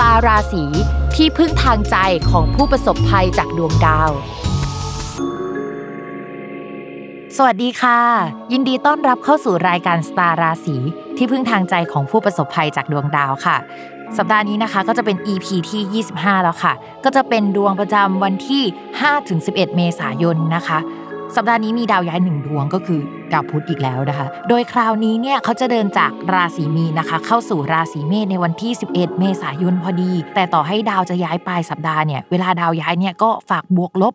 ตาราศีที่พึ่งทางใจของผู้ประสบภัยจากดวงดาว สวัสดีค่ะ ยินดีต้อนรับเข้าสู่รายการสตาร์ราศีที่พึ่งทางใจของผู้ประสบภัยจากดวงดาวค่ะ สัปดาห์นี้นะคะก็จะเป็น EP ที่ 25 แล้วค่ะ ก็จะเป็นดวงประจำวันที่ 5-11 เมษายนนะคะ สัปดาห์นี้มีดาวย้ายหนึ่งดวงก็คือดาวพุธอีกแล้วนะคะ โดยคราวนี้เนี่ยเขาจะเดินจากราศีมีนะคะ เข้าสู่ราศีเมษในวันที่ 11 เมษายนพอดี แต่ต่อให้ดาวจะย้ายปลายสัปดาห์เนี่ยเวลาดาวย้ายเนี่ยก็ฝากบวกลบ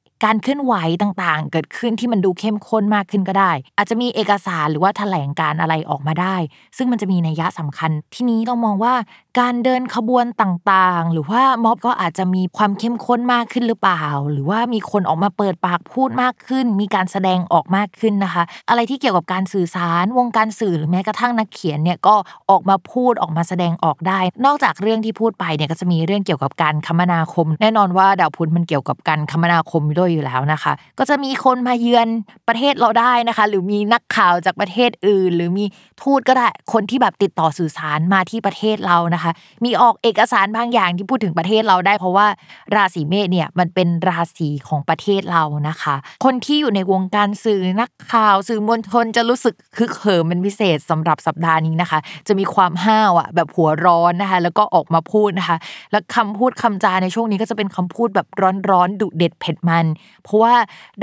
การเคลื่อนไหวต่างๆ เกิดขึ้นที่มันดูเข้มข้นมากขึ้นก็ได้ อาจจะมีเอกสารหรือว่าแถลงการอะไรออกมาได้ ซึ่งมันจะมีนัยยะสำคัญ ที่นี้เรามองว่าการเดินขบวนต่างๆ หรือว่าม็อบก็อาจจะมีความเข้มข้นมากขึ้นหรือเปล่า หรือว่ามีคนออกมาเปิดปากพูดมากขึ้น มีการแสดงออกมากขึ้นนะคะ อะไรที่เกี่ยวกับการสื่อสารวงการสื่อหรือแม้กระทั่งนักเขียนเนี่ยก็ออกมาพูดออกมาแสดงออกได้ นอกจากเรื่องที่พูดไปเนี่ยก็จะมีเรื่องเกี่ยวกับการคมนาคม แน่นอนว่าดาวพุธมันเกี่ยวกับการคมนาคมด้วยอยู่แล้วนะคะ ก็จะมีคนมาเยือนประเทศเราได้นะคะ หรือมีนักข่าวจากประเทศอื่น หรือมีทูตก็ได้คนที่แบบติดต่อสื่อสารมาที่ประเทศเรานะคะมีออกเอกสารบางอย่างที่พูดถึงประเทศเราได้ เพราะว่าราศีเมษเนี่ยมันเป็นราศีของประเทศเรานะคะ คนที่อยู่ในวงการสื่อนักข่าวสื่อมวลชนจะรู้สึกคึกเหิมเป็นพิเศษสำหรับสัปดาห์นี้นะคะ จะมีความห้าวอะแบบหัวร้อนนะคะ แล้วก็ออกมาพูดนะคะ แล้วคำพูดคำจาในช่วงนี้ก็จะเป็นคำพูดแบบร้อนๆดุเด็ดเผ็ดมัน เพราะว่า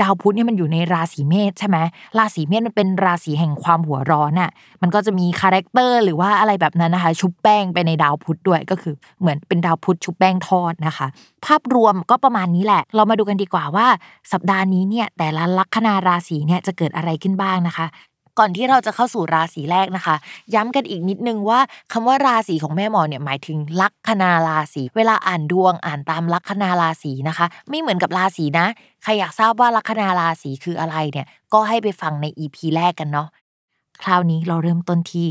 ดาวพุธเนี่ยมันอยู่ในราศีเมษใช่ไหมราศีเมษมันเป็นราศีแห่งความหัวร้อนอะมันก็จะมี character หรือว่าอะไรแบบนั้นนะคะ ชุบแป้งไปในดาวาวพุธด้วย ก็คือเหมือนเป็นดาวพุธชุบแป้งทอดนะคะ ภาพรวมก็ประมาณนี้แหละ เรามาดูกันดีกว่าว่า สัปดาห์นี้เนี่ยแต่ละลัคนาราศีเนี่ยจะเกิดอะไรขึ้นบ้างนะคะก่อนที่เราจะเข้าสู่ราศีแรกนะคะ ย้ำกันอีกนิดนึงว่าคำว่าราศีของแม่หมอเนี่ยหมายถึงลัคนาราศีเวลาอ่านดวงอ่านตามลัคนาราศีนะคะ ไม่เหมือนกับราศีนะใครอยากทราบว่าลัคนาราศีคืออะไรเนี่ยก็ให้ไปฟังใน EP แรกกันเนาะคราวนี้เราเริ่มต้นที่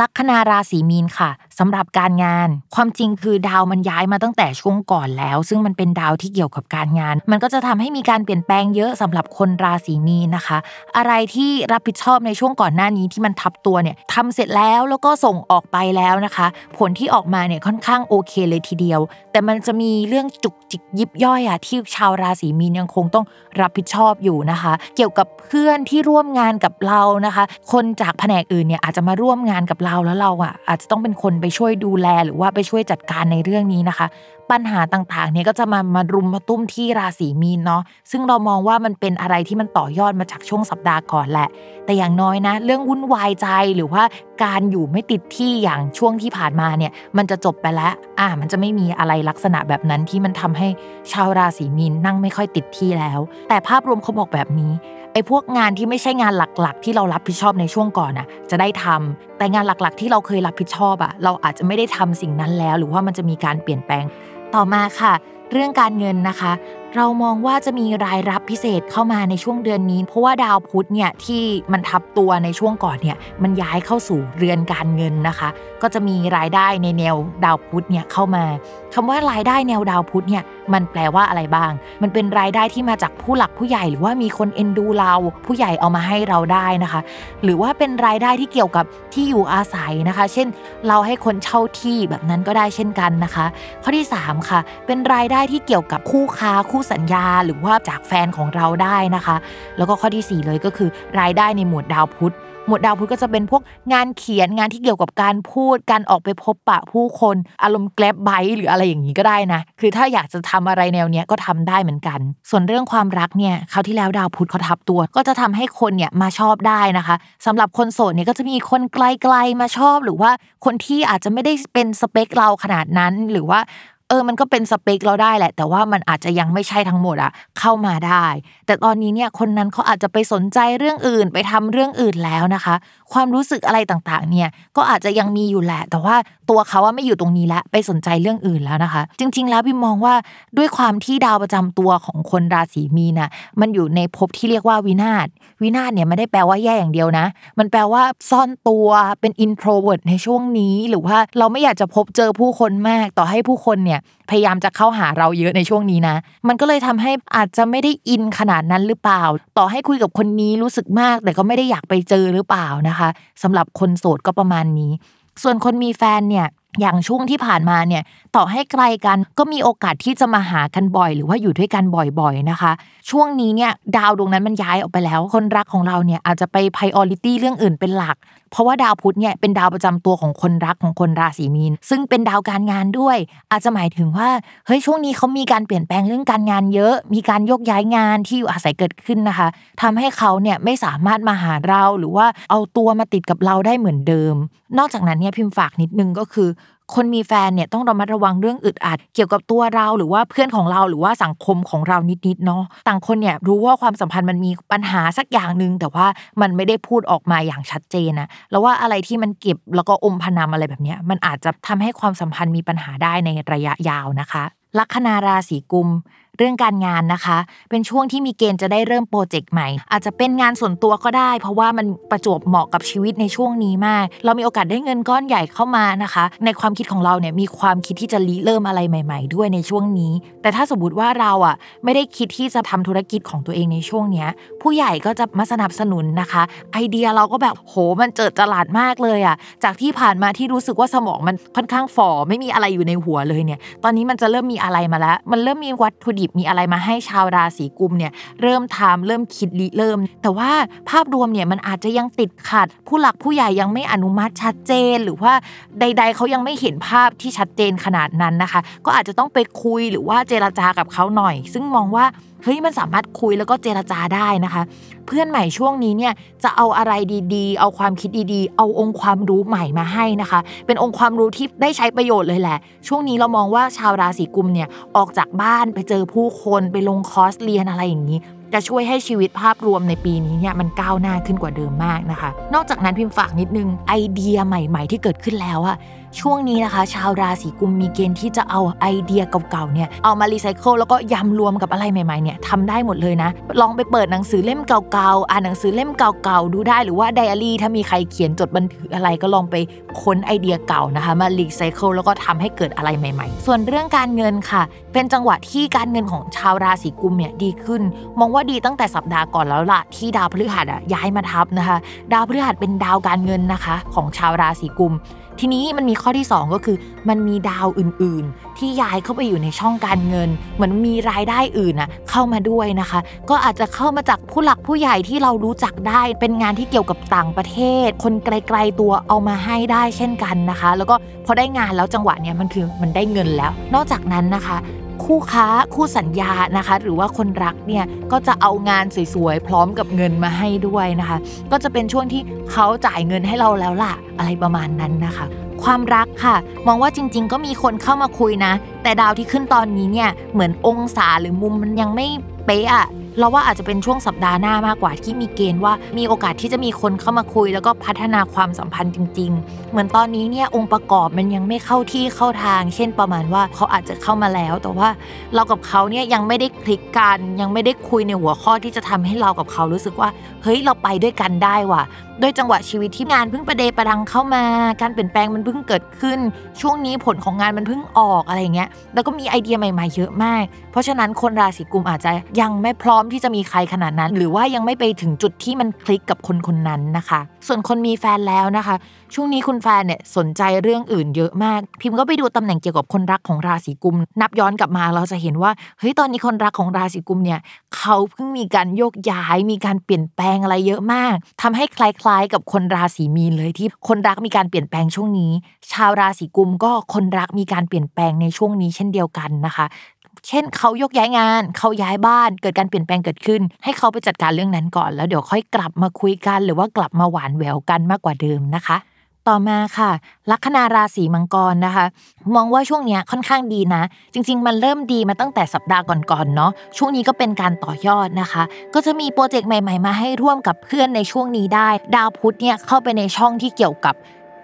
ลัคนาราศีมีนค่ะสำหรับการงาน ความจริงคือดาวมันย้ายมาตั้งแต่ช่วงก่อนแล้ว ซึ่งมันเป็นดาวที่เกี่ยวกับการงาน มันก็จะทำให้มีการเปลี่ยนแปลงเยอะสำหรับคนราศีมีนนะคะ อะไรที่รับผิดชอบในช่วงก่อนหน้านี้ที่มันทับตัวเนี่ยทำเสร็จแล้วแล้วก็ส่งออกไปแล้วนะคะ ผลที่ออกมาเนี่ยค่อนข้างโอเคเลยทีเดียว แต่มันจะมีเรื่องจุกจิกยิบย่อยอะที่ชาวราศีมีนยังคงต้องรับผิดชอบอยู่นะคะ เกี่ยวกับเพื่อนที่ร่วมงานกับเรานะคะ คนจากแผนกอื่นเนี่ยอาจจะมาร่วมงานกับเราแล้วเราอะอาจจะต้องเป็นคนไปช่วยดูแลหรือว่าไปช่วยจัดการในเรื่องนี้นะคะ ปัญหาต่างๆ เนี่ยก็จะมามารุมมาตุ้มที่ราศีมีนเนาะซึ่งเรามองว่ามันเป็นอะไรที่มันต่อยอดมาจากช่วงสัปดาห์ก่อนแหละ แต่อย่างน้อยนะ เรื่องวุ่นวายใจหรือว่าการอยู่ไม่ติดที่อย่างช่วงที่ผ่านมาเนี่ยมันจะจบไปแล้ว อ่า มันจะไม่มีอะไรลักษณะแบบนั้นที่มันทำให้ชาวราศีมีนนั่งไม่ค่อยติดที่แล้ว แต่ภาพรวมเขาบอกแบบนี้ไอ้พวกงานที่ไม่ใช่งานหลักๆ ที่เรารับผิดชอบในช่วงก่อนน่ะจะได้ทำแต่งานหลักๆ ที่เราเคยรับผิดชอบอะเราอาจจะไม่ได้ทำสิ่งนั้นแล้ว หรือว่ามันจะมีการเปลี่ยนแปลง ต่อมาค่ะ เรื่องการเงินนะคะ เรามองว่าจะมีรายรับพิเศษเข้ามาในช่วงเดือนนี้ เพราะว่าดาวพุธเนี่ยที่มันทับตัวในช่วงก่อนเนี่ยมันย้ายเข้าสู่เรือนการเงินนะคะ ก็จะมีรายได้ในแนวดาวพุธเนี่ยเข้ามา คำว่ารายได้แนวดาวพุธเนี่ยมันแปลว่าอะไรบ้าง มันเป็นรายได้ที่มาจากผู้หลักผู้ใหญ่ หรือว่ามีคนเอ็นดูเรา ผู้ใหญ่เอามาให้เราได้นะคะ หรือว่าเป็นรายได้ที่เกี่ยวกับที่อยู่อาศัยนะคะ เช่น เราให้คนเช่าที่แบบนั้นก็ได้เช่นกันนะคะ ข้อที่ 3 ค่ะ เป็นรายได้ที่เกี่ยวกับคู่ค้าคู่สัญญา หรือว่าจากแฟนของเราได้นะคะ แล้วก็ข้อที่ 4 เลยก็คือ รายได้ในหมวดดาวพุธ หมวดดาวพุธก็จะเป็นพวกงานเขียนงานที่เกี่ยวกับการพูดการออกไปพบปะผู้คนอารมณ์แกลบไบหรืออะไรอย่างนี้ก็ได้นะ คือถ้าอยากจะทำอะไรแนวเนี้ยก็ทำได้เหมือนกัน ส่วนเรื่องความรักเนี่ยคราวที่แล้วดาวพุธเขาทับตัว ก็จะทำให้คนเนี่ยมาชอบได้นะคะสำหรับคนโสดเนี่ยก็จะมีคนไกลๆมาชอบ หรือว่าคนที่อาจจะไม่ได้เป็นสเปคเราขนาดนั้นหรือว่า เออ มันก็เป็นสเปคเราได้แหละ แต่ว่ามันอาจจะยังไม่ใช่ทั้งหมดอะเข้ามาได้ แต่ตอนนี้เนี่ยคนนั้นเขาอาจจะไปสนใจเรื่องอื่นไปทำเรื่องอื่นแล้วนะคะ ความรู้สึกอะไรต่างๆ เนี่ยก็อาจจะยังมีอยู่แหละ แต่ว่าตัวเขาว่าไม่อยู่ตรงนี้แล้วไปสนใจเรื่องอื่นแล้วนะคะ จริง ๆ แล้วพี่มองว่าด้วยความที่ดาวประจำตัวของคนราศีมีน่ะมันอยู่ในภพที่เรียกว่าวินาศวินาศเนี่ยไม่ได้แปลว่าแย่อย่างเดียวนะ มันแปลว่าซ่อนตัวเป็น introvert ในช่วงนี้ หรือว่าเราไม่อยากจะพบเจอผู้คนมากต่อให้ผู้คนเนี่ยพยายามจะเข้าหาเราเยอะในช่วงนี้นะ มันก็เลยทำให้อาจจะไม่ได้อินขนาดนั้นหรือเปล่า ต่อให้คุยกับคนนี้รู้สึกมาก แต่ก็ไม่ได้อยากไปเจอหรือเปล่านะคะสำหรับคนโสดก็ประมาณนี้ ส่วนคนมีแฟนเนี่ย อย่างช่วงที่ผ่านมาเนี่ยต่อให้ไกลกันก็มีโอกาสที่จะมาหากันบ่อย หรือว่าอยู่ด้วยกันบ่อยๆนะคะ ช่วงนี้เนี่ยดาวดวงนั้นมันย้ายออกไปแล้ว คนรักของเราเนี่ยอาจจะไป priority เรื่องอื่นเป็นหลัก เพราะว่าดาวพุธเนี่ยเป็นดาวประจำตัวของคนรักของคนราศีมีน ซึ่งเป็นดาวการงานด้วย อาจจะหมายถึงว่าเฮ้ยช่วงนี้เขามีการเปลี่ยนแปลงเรื่องการงานเยอะ มีการยกย้ายงานที่อยู่อาศัยเกิดขึ้นนะคะทำให้เขาเนี่ยไม่สามารถมาหาเราหรือว่าเอาตัวมาติดกับเราได้เหมือนเดิม นอกจากนั้นเนี่ยพิมพ์ฝากนิดนึงก็คือ คนมีแฟนเนี่ยต้องระมัดระวังเรื่องอึดอัด เกี่ยวกับตัวเราหรือว่าเพื่อนของเราหรือว่าสังคมของเรานิดๆเนาะต่างคนเนี่ยรู้ว่าความสัมพันธ์มันมีปัญหาสักอย่างหนึ่งแต่ว่ามันไม่ได้พูดออกมาอย่างชัดเจนนะแล้วว่าอะไรที่มันเก็บแล้วก็อมพนำอะไรแบบเนี้ยมันอาจจะทำให้ความสัมพันธ์มีปัญหาได้ในระยะยาวนะคะ ลัคนาราศีกุม เรื่องการงานนะคะ เป็นช่วงที่มีเกณฑ์จะได้เริ่มโปรเจกต์ใหม่ อาจจะเป็นงานส่วนตัวก็ได้ เพราะว่ามันประจวบเหมาะกับชีวิตในช่วงนี้มาก เรามีโอกาสได้เงินก้อนใหญ่เข้ามานะคะ ในความคิดของเราเนี่ยมีความคิดที่จะริเริ่มอะไรใหม่ ๆ ด้วยในช่วงนี้ แต่ถ้าสมมติว่าเราอะไม่ได้คิดที่จะทำธุรกิจของตัวเองในช่วงเนี้ยผู้ใหญ่ก็จะมาสนับสนุนนะคะ ไอเดียเราก็แบบโหมันเจิดจรัสมากเลยอะจากที่ผ่านมาที่รู้สึกว่าสมองมันค่อนข้างฝ่อไม่มีอะไรอยู่ในหัวเลยเนี่ย ตอนนี้มันจะเริ่มมีอะไรมาแล้ว มันเริ่มมีวัตถุดิบมีอะไรมาให้ชาวราศีกุมเนี่ยเริ่มทำเริ่มคิดริเริ่ม แต่ว่าภาพรวมเนี่ยมันอาจจะยังติดขัด ผู้หลักผู้ใหญ่ยังไม่อนุมัติชัดเจน หรือว่าใด ๆเขายังไม่เห็นภาพที่ชัดเจนขนาดนั้นนะคะ ก็อาจจะต้องไปคุยหรือว่าเจรจากับเขาหน่อย ซึ่งมองว่า เฮ้ยมันสามารถคุยแล้วก็เจรจาได้นะคะ เพื่อนใหม่ช่วงนี้เนี่ยจะเอาอะไรดีๆ เอาความคิดดีๆ เอาองค์ความรู้ใหม่มาให้นะคะ เป็นองค์ความรู้ที่ได้ใช้ประโยชน์เลยแหละ ช่วงนี้เรามองว่าชาวราศีกุมเนี่ยออกจากบ้านไปเจอผู้คนไปลงคอร์สเรียนอะไรอย่างนี้จะช่วยให้ชีวิตภาพรวมในปีนี้เนี่ยมันก้าวหน้าขึ้นกว่าเดิมมากนะคะ นอกจากนั้นพิมพ์ฝากนิดนึงไอเดียใหม่ ๆ ที่เกิดขึ้นแล้วอะ ช่วงนี้นะคะ ชาวราศีกุมภ์มีเกณฑ์ที่จะเอาไอเดียเก่าๆเนี่ยเอามารีไซเคิลแล้วก็ยำรวมกับอะไรใหม่ๆเนี่ยทำได้หมดเลยนะ ลองไปเปิดหนังสือเล่มเก่าๆ อ่านหนังสือเล่มเก่าๆ ดูได้หรือว่าไดอารี่ถ้ามีใครเขียนจดบันทึกอะไรก็ลองไปค้นไอเดียเก่านะคะ มารีไซเคิลแล้วก็ทำให้เกิดอะไรใหม่ๆ ส่วนเรื่องการเงินค่ะ เป็นจังหวะที่การเงินของชาวราศีกุมภ์เนี่ยดีขึ้น มองว่าดีตั้งแต่สัปดาห์ก่อนแล้วล่ะที่ดาวพฤหัสอะย้ายมาทับนะคะ ดาวพฤหัสเป็นดาวการเงินนะคะ ของชาวราศีกุม ทีนี้มันมีข้อที่ 2 ก็คือ มันมีดาวอื่นๆ ที่ย้ายเข้าไปอยู่ในช่องการเงิน เหมือนมีรายได้อื่นอะเข้ามาด้วยนะคะ ก็อาจจะเข้ามาจากผู้หลักผู้ใหญ่ที่เรารู้จักได้ เป็นงานที่เกี่ยวกับต่างประเทศ คนไกลๆตัวเอามาให้ได้เช่นกันนะคะ แล้วก็พอได้งานแล้วจังหวะเนี้ยมันคือมันได้เงินแล้ว นอกจากนั้นนะคะ คู่ค้าคู่สัญญานะคะ หรือว่าคนรักเนี่ยก็จะเอางานสวยๆพร้อมกับเงินมาให้ด้วยนะคะ ก็จะเป็นช่วงที่เขาจ่ายเงินให้เราแล้วล่ะ อะไรประมาณนั้นนะคะ ความรักค่ะ มองว่าจริง ๆ ก็มีคนเข้ามาคุยนะ แต่ดาวที่ขึ้นตอนนี้เนี่ยเหมือนองศาหรือมุมมันยังไม่เป๊ะอะ เราว่าอาจจะเป็นช่วงสัปดาห์หน้ามากกว่าที่มีเกณฑ์ว่ามีโอกาสที่จะมีคนเข้ามาคุย แล้วก็พัฒนาความสัมพันธ์จริง ๆ เหมือนตอนนี้เนี่ยองค์ประกอบมันยังไม่เข้าที่เข้าทาง เช่นประมาณว่าเขาอาจจะเข้ามาแล้ว แต่ว่าเรากับเขาเนี่ยยังไม่ได้คลิกกัน ยังไม่ได้คุยในหัวข้อที่จะทำให้เรากับเขารู้สึกว่า เฮ้ยเราไปด้วยกันได้ว่ะ ด้วยจังหวะชีวิตที่งานเพิ่งประเดประดังเข้ามา การเปลี่ยนแปลงมันเพิ่งเกิดขึ้น ช่วงนี้ผลของงานมันเพิ่งออกอะไรเงี้ย แล้วก็มีไอเดียใหม่ๆเยอะมาก เพราะฉะนั้นคนราศีกุมอาจจะยังไม่พร้อมที่จะมีใครขนาดนั้น หรือว่ายังไม่ไปถึงจุดที่มันคลิกกับคนคนนั้นนะคะ ส่วนคนมีแฟนแล้วนะคะช่วงนี้คุณแฟนเนี่ยสนใจเรื่องอื่นเยอะมาก พิมพ์ก็ไปดูตำแหน่งเกี่ยวกับคนรักของราศีกุม นับย้อนกลับมาเราจะเห็นว่าเฮ้ยตอนนี้คนรักของราศีกุมเนี่ยเขาเพิ่งมีการโยกย้ายมีการเปลี่ยนแปลงอะไรเยอะมากทำให้คล้ายๆ กับคนราศีมีนเลยที่คนรักมีการเปลี่ยนแปลงช่วงนี้ ชาวราศีกุมก็คนรักมีการเปลี่ยนแปลงในช่วงนี้เช่นเดียวกันนะคะเช่นเขายกย้ายงานเขาย้ายบ้านเกิดการเปลี่ยนแปลงเกิดขึ้น ให้เขาไปจัดการเรื่องนั้นก่อน แล้วเดี๋ยวค่อยกลับมาคุยกัน หรือว่ากลับมาหวานแหววกันมากกว่าเดิมนะคะ ต่อมาค่ะ ลัคนาราศีมังกรนะคะ มองว่าช่วงนี้ค่อนข้างดีนะ จริง ๆ มันเริ่มดีมาตั้งแต่สัปดาห์ก่อนๆเนาะช่วงนี้ก็เป็นการต่อยอดนะคะ ก็จะมีโปรเจกต์ใหม่ ๆ มาให้ร่วมกับเพื่อนในช่วงนี้ได้ ดาวพุธเนี่ยเข้าไปในช่องที่เกี่ยวกับ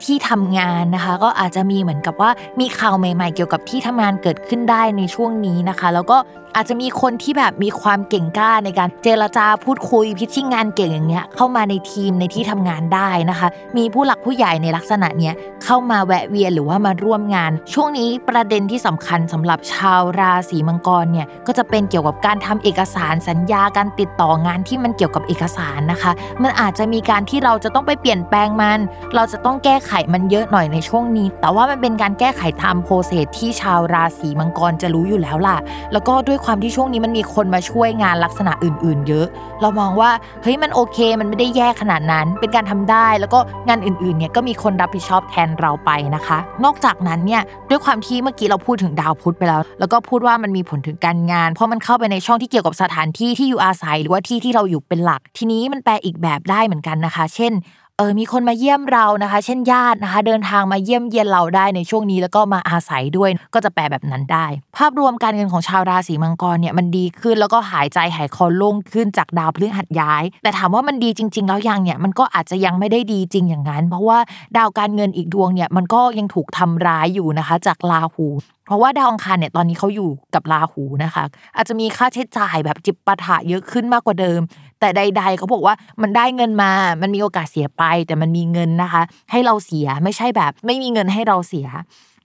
ที่ทำงานนะคะ ก็อาจจะมีเหมือนกับว่ามีข่าวใหม่ ๆ เกี่ยวกับที่ทำงานเกิดขึ้นได้ในช่วงนี้นะคะ แล้วก็อาจจะมีคนที่แบบมีความเก่งกล้าในการเจรจาพูดคุยพิชิ่งงานเก่งอย่างเงี้ยเข้ามาในทีมในที่ทำงานได้นะคะ มีผู้หลักผู้ใหญ่ในลักษณะเนี้ยเข้ามาแวะเวียนหรือว่ามาร่วมงาน ช่วงนี้ประเด็นที่สำคัญสำหรับชาวราศีมังกรเนี่ยก็จะเป็นเกี่ยวกับการทำเอกสารสัญญาการติดต่องานที่มันเกี่ยวกับเอกสารนะคะ มันอาจจะมีการที่เราจะต้องไปเปลี่ยนแปลงมัน เราจะต้องแก้ไขมันเยอะหน่อยในช่วงนี้ แต่ว่ามันเป็นการแก้ไขตามโปรเซสที่ชาวราศีมังกรจะรู้อยู่แล้วล่ะ แล้วก็ด้วยความที่ช่วงนี้มันมีคนมาช่วยงานลักษณะอื่น ๆ เยอะ เรามองว่าเฮ้ยมันโอเค มันไม่ได้แย่ขนาดนั้น เป็นการทำได้ แล้วก็งานอื่น ๆ เนี่ยก็มีคนรับผิดชอบแทนเราไปนะคะ นอกจากนั้นเนี่ยด้วยความที่เมื่อกี้เราพูดถึงดาวพุธไปแล้ว แล้วก็พูดว่ามันมีผลถึงการงาน เพราะมันเข้าไปในช่องที่เกี่ยวกับสถานที่ที่อยู่อาศัย หรือว่าที่ที่เราอยู่เป็นหลัก ทีนี้มันแปลอีกแบบได้เหมือนกันนะคะ เช่น เออมีคนมาเยี่ยมเรานะคะ เช่นญาตินะคะ เดินทางมาเยี่ยมเยียนเราได้ในช่วงนี้แล้วก็มาอาศัยด้วยก็จะแปลแบบนั้นได้ ภาพรวมการเงินของชาวราศีมังกรเนี่ยมันดีขึ้นแล้วก็หายใจหายคอโล่งขึ้นจากดาวพฤหัสย้าย แต่ถามว่ามันดีจริง ๆ แล้วยังเนี่ยมันก็อาจจะยังไม่ได้ดีจริงอย่างนั้น เพราะว่าดาวการเงินอีกดวงเนี่ยมันก็ยังถูกทำร้ายอยู่นะคะ จากราหูเพราะว่าดาวอังคารเนี่ยตอนนี้เขาอยู่กับราหูนะคะ อาจจะมีค่าใช้จ่ายแบบจิบปะถะเยอะขึ้นมากกว่าเดิม แต่ใด ๆ เขาบอกว่ามันได้เงินมา มันมีโอกาสเสียไป แต่มันมีเงินนะคะ ให้เราเสียไม่ใช่แบบ ไม่มีเงินให้เราเสีย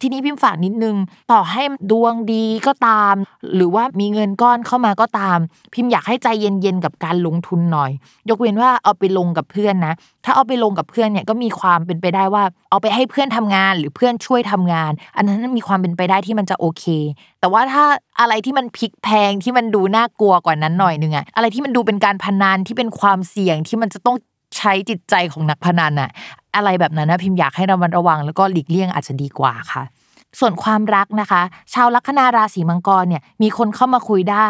ทีนี้พิมพ์ฝากนิดนึง ต่อให้ดวงดีก็ตาม หรือว่ามีเงินก้อนเข้ามาก็ตาม พิมพ์อยากให้ใจเย็นๆกับการลงทุนหน่อย ยกเว้นว่าเอาไปลงกับเพื่อนนะ ถ้าเอาไปลงกับเพื่อนเนี่ยก็มีความเป็นไปได้ว่า เอาไปให้เพื่อนทำงานหรือเพื่อนช่วยทำงาน อันนั้นมีความเป็นไปได้ที่มันจะโอเค แต่ว่าถ้าอะไรที่มันพลิกแพงที่มันดูน่ากลัวกว่านั้นหน่อยนึงอะอะไรที่มันดูเป็นการพนันที่เป็นความเสี่ยงที่มันจะต้อง ใช้จิตใจของนักพนันอะอะไรแบบนั้นนะพิมพ์อยากให้ระมัดระวัง แล้วก็หลีกเลี่ยงอาจจะดีกว่าค่ะ ส่วนความรักนะคะ ชาวลัคนาราศีมังกรเนี่ยมีคนเข้ามาคุยได้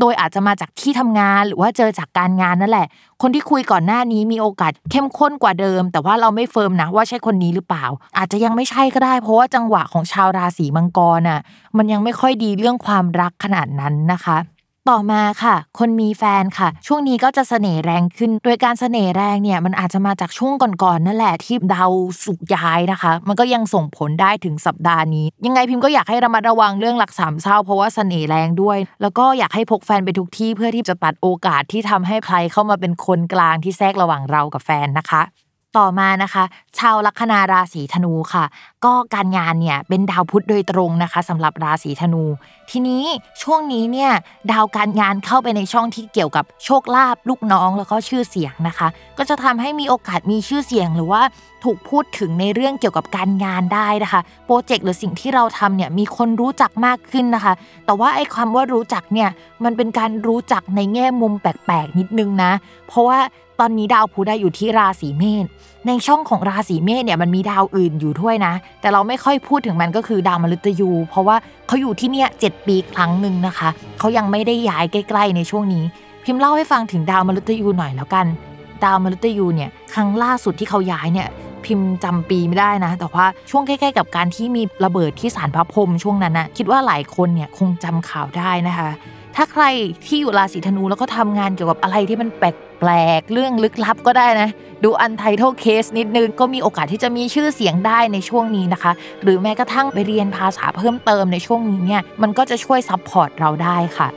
โดยอาจจะมาจากที่ทำงานหรือว่าเจอจากการงานนั่นแหละ คนที่คุยก่อนหน้านี้มีโอกาสเข้มข้นกว่าเดิม แต่ว่าเราไม่เฟิร์มนะว่าใช่คนนี้หรือเปล่า อาจจะยังไม่ใช่ก็ได้ เพราะว่าจังหวะของชาวราศีมังกรน่ะมันยังไม่ค่อยดีเรื่องความรักขนาดนั้นนะคะ ต่อมาค่ะ คนมีแฟนค่ะ ช่วงนี้ก็จะเสน่ห์แรงขึ้น โดยการเสน่ห์แรงเนี่ยมันอาจจะมาจากช่วงก่อนๆนั่นแหละที่ดาวสุกย้ายนะคะ มันก็ยังส่งผลได้ถึงสัปดาห์นี้ ยังไงพิมพ์ก็อยากให้ระมัดระวังเรื่องหลักสามเศร้าเพราะว่าเสน่ห์แรงด้วย แล้วก็อยากให้พกแฟนไปทุกที่เพื่อที่จะตัดโอกาสที่ทำให้ใครเข้ามาเป็นคนกลางที่แทรกระหว่างเรากับแฟนนะคะ ต่อมานะคะ ชาวลัคนาราศีธนูค่ะ ก็การงานเนี่ยเป็นดาวพุธโดยตรงนะคะสำหรับราศีธนู ทีนี้ช่วงนี้เนี่ยดาวการงานเข้าไปในช่องที่เกี่ยวกับโชคลาภลูกน้องแล้วก็ชื่อเสียงนะคะ ก็จะทำให้มีโอกาสมีชื่อเสียงหรือว่าถูกพูดถึงในเรื่องเกี่ยวกับการงานได้นะคะโปรเจกต์หรือสิ่งที่เราทำเนี่ยมีคนรู้จักมากขึ้นนะคะ แต่ว่าไอ้คำว่ารู้จักเนี่ยมันเป็นการรู้จักในแง่มุมแปลกๆนิดนึงนะ เพราะว่า ตอนนี้ดาวพุธอยู่ที่ราศีเมษในช่องของราศีเมษเนี่ยมันมีดาวอื่นอยู่ด้วยนะ แต่เราไม่ค่อยพูดถึงมันก็คือดาวมฤตยู เพราะว่าเขาอยู่ที่เนี่ยเจ็ดปีครั้งหนึ่งนะคะเขายังไม่ได้ย้ายใกล้ ๆ ในช่วงนี้ พิมพ์เล่าให้ฟังถึงดาวมฤตยูหน่อยแล้วกัน ดาวมฤตยูเนี่ยครั้งล่าสุดที่เขาย้ายเนี่ยพิมพ์จำปีไม่ได้นะ แต่ว่าช่วงใกล้ๆกับการที่มีระเบิดที่ศาลพระพรหมช่วงนั้นนะคิดว่าหลายคนเนี่ยคงจำข่าวได้นะคะ ถ้าใครที่อยู่ราศีธนูแล้วก็ทำงานเกี่ยวกับอะไรที่มันแป ลกๆ เรื่องลึกลับก็ได้นะ ดู Untitled Case นิดนึง ก็มีโอกาสที่จะมีชื่อเสียงได้ในช่วงนี้นะคะ หรือแม้กระทั่งไปเรียนภาษาเพิ่มเติมในช่วงนี้เนี่ยมันก็จะช่วย support เราได้ค่ะ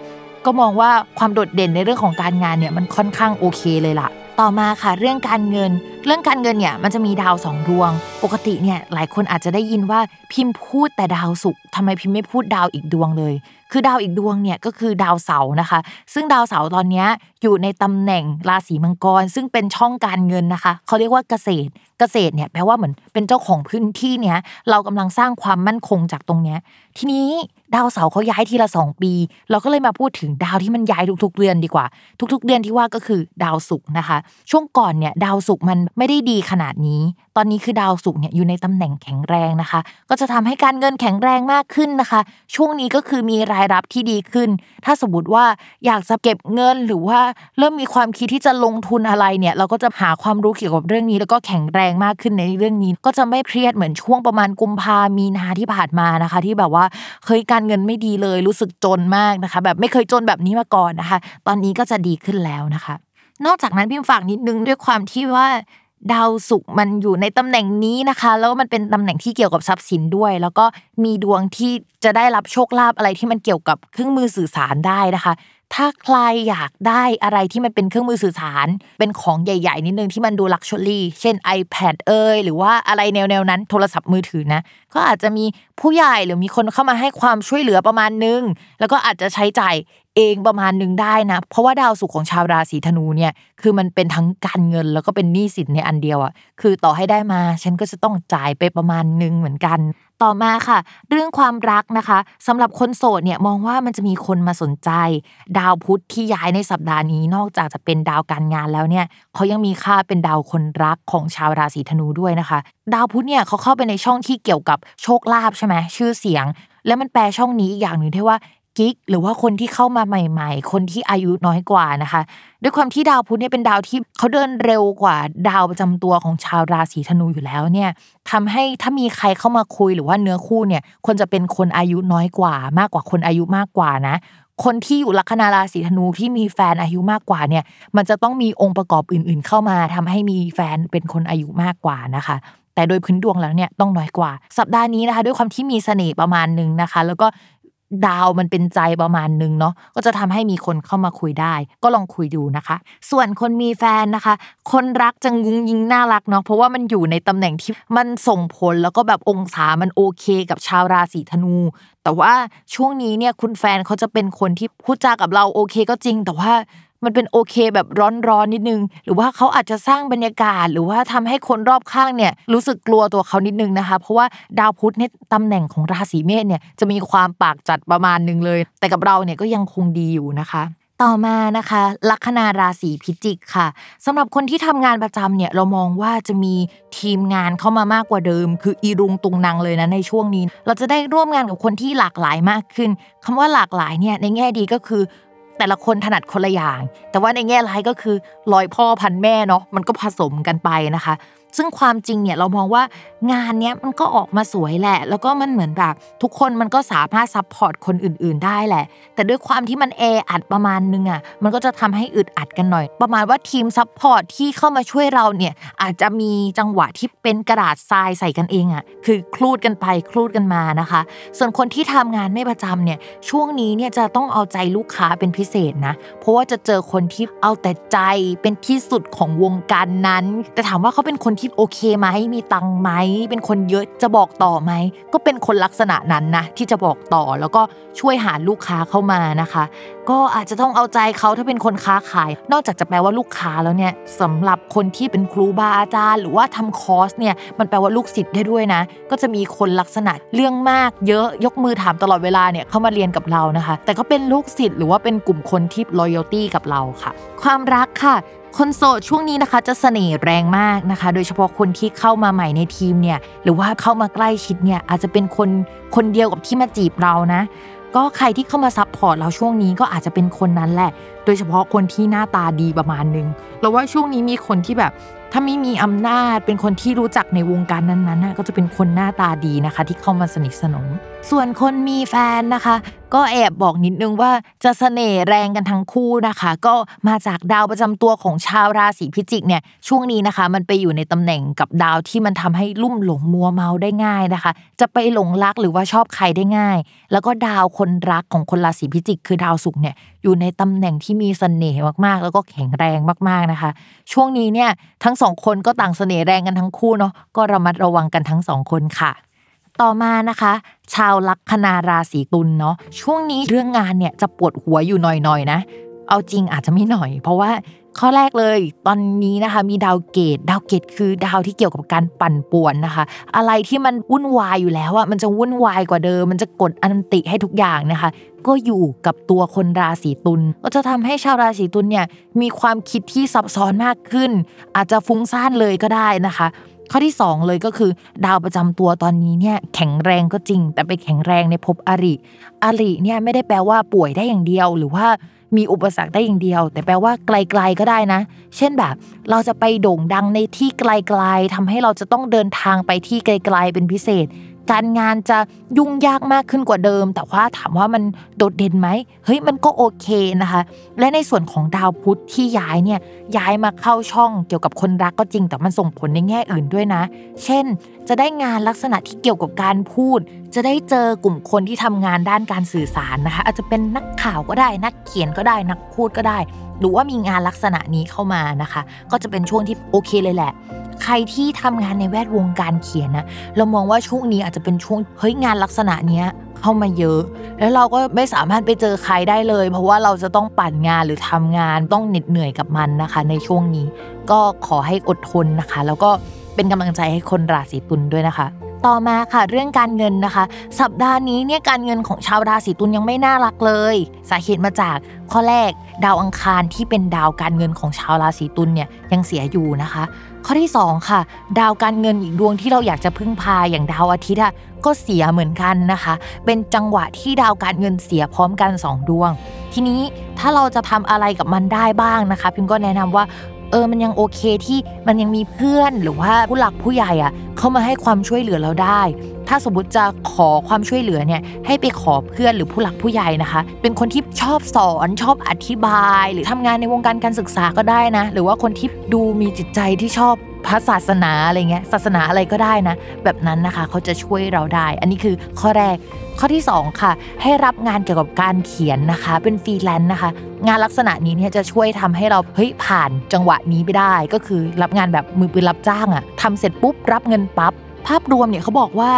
ก็มองว่าความโดดเด่นในเรื่องของการงานเนี่ยมันค่อนข้างโอเคเลยล่ะต่อมาค่ะเรื่องการเงิน เรื่องการเงินเนี่ยมันจะมีดาวสองดวง ปกติเนี่ยหลายคนอาจจะได้ยินว่าพิมพ์พูดแต่ดาวศุกร์ทำไมพิมพ์ไม่พูดดาวอีกดวงเลย คือดาวอีกดวงเนี่ยก็คือดาวเสาร์นะคะ ซึ่งดาวเสาร์ตอนนี้อยู่ในตำแหน่งราศีมังกร ซึ่งเป็นช่องการเงินนะคะเขาเรียกว่าเกษตรเกษตรเนี่ยแปลว่าเหมือนเป็นเจ้าของพื้นที่เนี้ยเรากำลังสร้างความมั่นคงจากตรงเนี้ยทีนี้ดาวเสาร์เขาย้ายทีละสองปี เราก็เลยมาพูดถึงดาวที่มันย้ายทุกๆเดือนดีกว่า ทุก ๆ เดือนที่ว่าก็คือดาวศุกร์นะคะ ช่วงก่อนเนี่ยดาวศุกร์มันไม่ได้ดีขนาดนี้ ตอนนี้คือดาวศุกร์เนี่ยอยู่ในตำแหน่งแข็งแรงนะคะ ก็จะทำให้การเงินแข็งแรงมากขึ้นนะคะ ช่วงนี้ก็คือมีรายรับที่ดีขึ้น ถ้าสมมติว่าอยากจะเก็บเงินหรือว่าเริ่มมีความคิดที่จะลงทุนอะไรเนี่ย เราก็จะหาความรู้เกี่ยวกับเรื่องนี้ แล้วก็แข็งแรงมากขึ้นในเรื่องนี้ ก็จะไม่เครียดเหมือนช่วงประมาณกุมภามีนาที่ผ่านมานะคะ ที่แบบว่าเคยการเงินไม่ดีเลย รู้สึกจนมากนะคะ แบบไม่เคยจนแบบนี้มาก่อนนะคะ ตอนนี้ก็จะดีขึ้นแล้วนะคะ นอกจากนั้นพิมฝากนิดนึงด้วยความที่ว่าดาวศุกร์มันอยู่ในตำแหน่งนี้นะคะ แล้วมันเป็นตำแหน่งที่เกี่ยวกับทรัพย์สินด้วย แล้วก็มีดวงที่จะได้รับโชคลาภอะไรที่มันเกี่ยวกับเครื่องมือสื่อสารได้นะคะ ถ้าใครอยากได้อะไรที่มันเป็นเครื่องมือสื่อสาร เป็นของใหญ่ ๆ นิดนึงที่มันดู luxury เช่น iPad เอยหรือว่าอะไรแนวๆนั้น โทรศัพท์มือถือนะ ก็อาจจะมีผู้ใหญ่หรือมีคนเข้ามาให้ความช่วยเหลือประมาณนึง แล้วก็อาจจะใช้จ่าย เองประมาณหนึ่งได้นะ เพราะว่าดาวศุกร์ของชาวราศีธนูเนี่ยคือมันเป็นทั้งการเงินแล้วก็เป็นหนี้สินในอันเดียวอะคือต่อให้ได้มาฉันก็จะต้องจ่ายไปประมาณหนึ่งเหมือนกัน ต่อมาค่ะ เรื่องความรักนะคะสำหรับคนโสดเนี่ยมองว่ามันจะมีคนมาสนใจ ดาวพุธที่ย้ายในสัปดาห์นี้นอกจากจะเป็นดาวการงานแล้วเนี่ยเขายังมีค่าเป็นดาวคนรักของชาวราศีธนูด้วยนะคะ ดาวพุธเนี่ยเขาเข้าไปในช่องที่เกี่ยวกับโชคลาภใช่ไหมชื่อเสียง แล้วมันแปลช่องนี้อีกอย่างหนึ่งที่ว่า กิ๊กหรือว่าคนที่เข้ามาใหม่ ๆ คนที่อายุน้อยกว่านะคะ ด้วยความที่ดาวพุธเนี่ยเป็นดาวที่เขาเดินเร็วกว่าดาวประจำตัวของชาวราศีธนูอยู่แล้วเนี่ยทำให้ถ้ามีใครเข้ามาคุยหรือว่าเนื้อคู่เนี่ยควรจะเป็นคนอายุน้อยกว่า มากกว่าคนอายุมากกว่านะคนที่อยู่ลัคนาราศีธนูที่มีแฟนอายุมากกว่าเนี่ย มันจะต้องมีองค์ประกอบอื่น ๆ เข้ามาทำให้มีแฟนเป็นคนอายุมากกว่านะคะ แต่โดยพื้นดวงแล้วเนี่ยต้องน้อยกว่า สัปดาห์นี้นะคะ ด้วยความที่มีเสน่ห์ประมาณนึงนะคะ แล้วก็ ดาวมันเป็นใจประมาณนึงเนาะก็จะทำให้มีคนเข้ามาคุยได้ ก็ลองคุยดูนะคะ ส่วนคนมีแฟนนะคะ คนรักจะงุ้งยิงน่ารักเนาะเพราะว่ามันอยู่ในตำแหน่งที่มันส่งผลแล้วก็แบบองศามันโอเค กับชาวราศีธนู แต่ว่าช่วงนี้เนี่ยคุณแฟนเขาจะเป็นคนที่พูดจากับเราโอเคก็จริง แต่ว่า มันเป็นโอเคแบบร้อนๆนิดนึง หรือว่าเขาอาจจะสร้างบรรยากาศ หรือว่าทำให้คนรอบข้างเนี่ยรู้สึกกลัวตัวเขานิดนึงนะคะ เพราะว่าดาวพุธในตำแหน่งของราศีเมษเนี่ยจะมีความปากจัดประมาณนึงเลย แต่กับเราเนี่ยก็ยังคงดีอยู่นะคะต่อมานะคะลัคนาราศีพิจิกค่ะสำหรับคนที่ทำงานประจำเนี่ยเรามองว่าจะมีทีมงานเข้ามามากกว่าเดิม คืออีรุงตุงนางเลยนะในช่วงนี้ เราจะได้ร่วมงานกับคนที่หลากหลายมากขึ้นคำว่าหลากหลายเนี่ยในแง่ดีก็คือ แต่ละคนถนัดคนละอย่าง แต่ว่าในแง่ร้ายก็คือร้อยพ่อพันแม่เนาะมันก็ผสมกันไปนะคะ ซึ่งความจริงเนี่ยเรามองว่างานเนี้ยมันก็ออกมาสวยแหละ แล้วก็มันเหมือนแบบทุกคนมันก็สามารถ support คนอื่น ๆ ได้แหละ แต่ด้วยความที่มันแออัดประมาณนึงอะมันก็จะทำให้อึดอัดกันหน่อย ประมาณว่าทีม support ที่เข้ามาช่วยเราเนี่ยอาจจะมีจังหวะที่เป็นกระดาษทรายใส่กันเองอะคือครูดกันไปคลูดกันมานะคะ ส่วนคนที่ทำงานไม่ประจำเนี่ยช่วงนี้เนี่ยจะต้องเอาใจลูกค้าเป็นพิเศษนะ เพราะว่าจะเจอคนที่เอาแต่ใจเป็นที่สุดของวงการนั้น แต่ถามว่าเขาเป็นคนที่โอเคไหมมีตังไหมเป็นคนเยอะจะบอกต่อไหมก็เป็นคนลักษณะนั้นนะที่จะบอกต่อแล้วก็ช่วยหาลูกค้าเข้ามานะคะ ก็อาจจะต้องเอาใจเขาถ้าเป็นคนค้าขาย นอกจากจะแปลว่าลูกค้าแล้วเนี่ยสำหรับคนที่เป็นครูบาอาจารย์ หรือว่าทำคอร์สเนี่ยมันแปลว่าลูกศิษย์ได้ด้วยนะ ก็จะมีคนลักษณะเรื่องมากเยอะยกมือถามตลอดเวลาเนี่ยเข้ามาเรียนกับเรานะคะ แต่ก็เป็นลูกศิษย์หรือว่าเป็นกลุ่มคนที่ loyalty กับเราค่ะ ความรักค่ะ คนโสดช่วงนี้นะคะจะเสน่ห์แรงมากนะคะ โดยเฉพาะคนที่เข้ามาใหม่ในทีมเนี่ยหรือว่าเข้ามาใกล้ชิดเนี่ยอาจจะเป็นคนคนเดียวกับที่มาจีบเรานะ ก็ใครที่เข้ามาซับพอร์ตเราช่วงนี้ก็อาจจะเป็นคนนั้นแหละ โดยเฉพาะคนที่หน้าตาดีประมาณนึงเราว่าช่วงนี้มีคนที่แบบถ้าไม่มีอำนาจเป็นคนที่รู้จักในวงการนั้นๆก็จะเป็นคนหน้าตาดีนะคะ ที่เข้ามาสนิทสนม ส่วนคนมีแฟนนะคะ ก็แอบบอกนิดนึงว่าจะเสน่ห์แรงกันทั้งคู่นะคะ ก็มาจากดาวประจำตัวของชาวราศีพิจิกเนี่ยช่วงนี้นะคะ มันไปอยู่ในตำแหน่งกับดาวที่มันทำให้ลุ่มหลงมัวเมาได้ง่ายนะคะ จะไปหลงรักหรือว่าชอบใครได้ง่าย แล้วก็ดาวคนรักของคนราศีพิจิก คือดาวศุกร์เนี่ยอยู่ในตำแหน่งที่มีเสน่ห์มากๆ แล้วก็แข็งแรงมากๆนะคะ ช่วงนี้เนี่ยทั้งสองคนก็ต่างเสน่ห์แรงกันทั้งคู่เนาะก็ระมัดระวังกันทั้งสองคนค่ะ ต่อมานะคะ ชาวลัคนาราศีตุลเนาะช่วงนี้เรื่องงานเนี่ยจะปวดหัวอยู่หน่อยๆนะ เอาจริงอาจจะไม่หน่อย เพราะว่าข้อแรกเลยตอนนี้นะคะมีดาวเกตดาวเกตคือดาวที่เกี่ยวกับการปั่นป่วนนะคะ อะไรที่มันวุ่นวายอยู่แล้วอะมันจะวุ่นวายกว่าเดิม มันจะกดอันติให้ทุกอย่างนะคะ ก็อยู่กับตัวคนราศีตุลก็จะทำให้ชาวราศีตุลเนี่ยมีความคิดที่ซับซ้อนมากขึ้น อาจจะฟุ้งซ่านเลยก็ได้นะคะ ข้อที่ 2 เลยก็คือ ดาวประจำตัวตอนนี้เนี่ยแข็งแรงก็จริง แต่ไปแข็งแรงในภพอริอริเนี่ยไม่ได้แปลว่าป่วยได้อย่างเดียว หรือว่ามีอุปสรรคได้อย่างเดียว แต่แปลว่าไกลๆก็ได้นะ เช่นแบบเราจะไปโด่งดังในที่ไกลๆทำให้เราจะต้องเดินทางไปที่ไกลๆเป็นพิเศษ การงานจะยุ่งยากมากขึ้นกว่าเดิม แต่ว่าถามว่ามันโดดเด่นไหมเฮ้ยมันก็โอเคนะคะ และในส่วนของดาวพุธที่ย้ายเนี่ยย้ายมาเข้าช่องเกี่ยวกับคนรักก็จริง แต่มันส่งผลในแง่อื่นด้วยนะ เช่น จะได้งานลักษณะที่เกี่ยวกับการพูด จะได้เจอกลุ่มคนที่ทำงานด้านการสื่อสารนะคะ อาจจะเป็นนักข่าวก็ได้ นักเขียนก็ได้ นักพูดก็ได้ หรือว่ามีงานลักษณะนี้เข้ามานะคะ ก็จะเป็นช่วงที่โอเคเลยแหละ ใครที่ทำงานในแวดวงการเขียนนะเรามองว่าช่วงนี้อาจจะเป็นช่วงเฮ้ยงานลักษณะเนี้ยเข้ามาเยอะ แล้วเราก็ไม่สามารถไปเจอใครได้เลย เพราะว่าเราจะต้องปั่นงานหรือทำงานต้องเหน็ดเหนื่อยกับมันนะคะ ในช่วงนี้ ก็ขอให้อดทนนะคะ แล้วก็เป็นกำลังใจให้คนราศีตุลด้วยนะคะ ต่อมาค่ะเรื่องการเงินนะคะ สัปดาห์นี้เนี่ยการเงินของชาวราศีตุลยังไม่น่ารักเลย สาเหตุมาจากข้อแรกดาวอังคารที่เป็นดาวการเงินของชาวราศีตุลเนี่ยยังเสียอยู่นะคะ ข้อที่ 2 ค่ะ ดาวการเงินอีกดวงที่เราอยากจะพึ่งพาอย่างดาวอาทิตย์อะก็เสียเหมือนกันนะคะ เป็นจังหวะที่ดาวการเงินเสียพร้อมกัน 2 ดวง ทีนี้ถ้าเราจะทำอะไรกับมันได้บ้างนะคะ พิมก็แนะนำว่า เออมันยังโอเคที่มันยังมีเพื่อนหรือว่าผู้หลักผู้ใหญ่อะเข้ามาให้ความช่วยเหลือเราได้ ถ้าสมมติจะขอความช่วยเหลือเนี่ยให้ไปขอเพื่อนหรือผู้หลักผู้ใหญ่นะคะ เป็นคนที่ชอบสอนชอบอธิบาย หรือทำงานในวงการการศึกษาก็ได้นะ หรือว่าคนที่ดูมีจิตใจที่ชอบ พระศาสนาอะไรเงี้ยศาสนาอะไรก็ได้นะ แบบนั้นนะคะเขาจะช่วยเราได้ อันนี้คือข้อแรกข้อที่ 2 ค่ะ ให้รับงานเกี่ยวกับการเขียนนะคะ เป็นฟรีแลนซ์นะคะ งานลักษณะนี้เนี่ยจะช่วยทำให้เราเฮ้ยผ่านจังหวะนี้ไปได้ ก็คือรับงานแบบมือปืนรับจ้างอะทำเสร็จปุ๊บรับเงินปั๊บภาพรวมเนี่ยเขาบอกว่า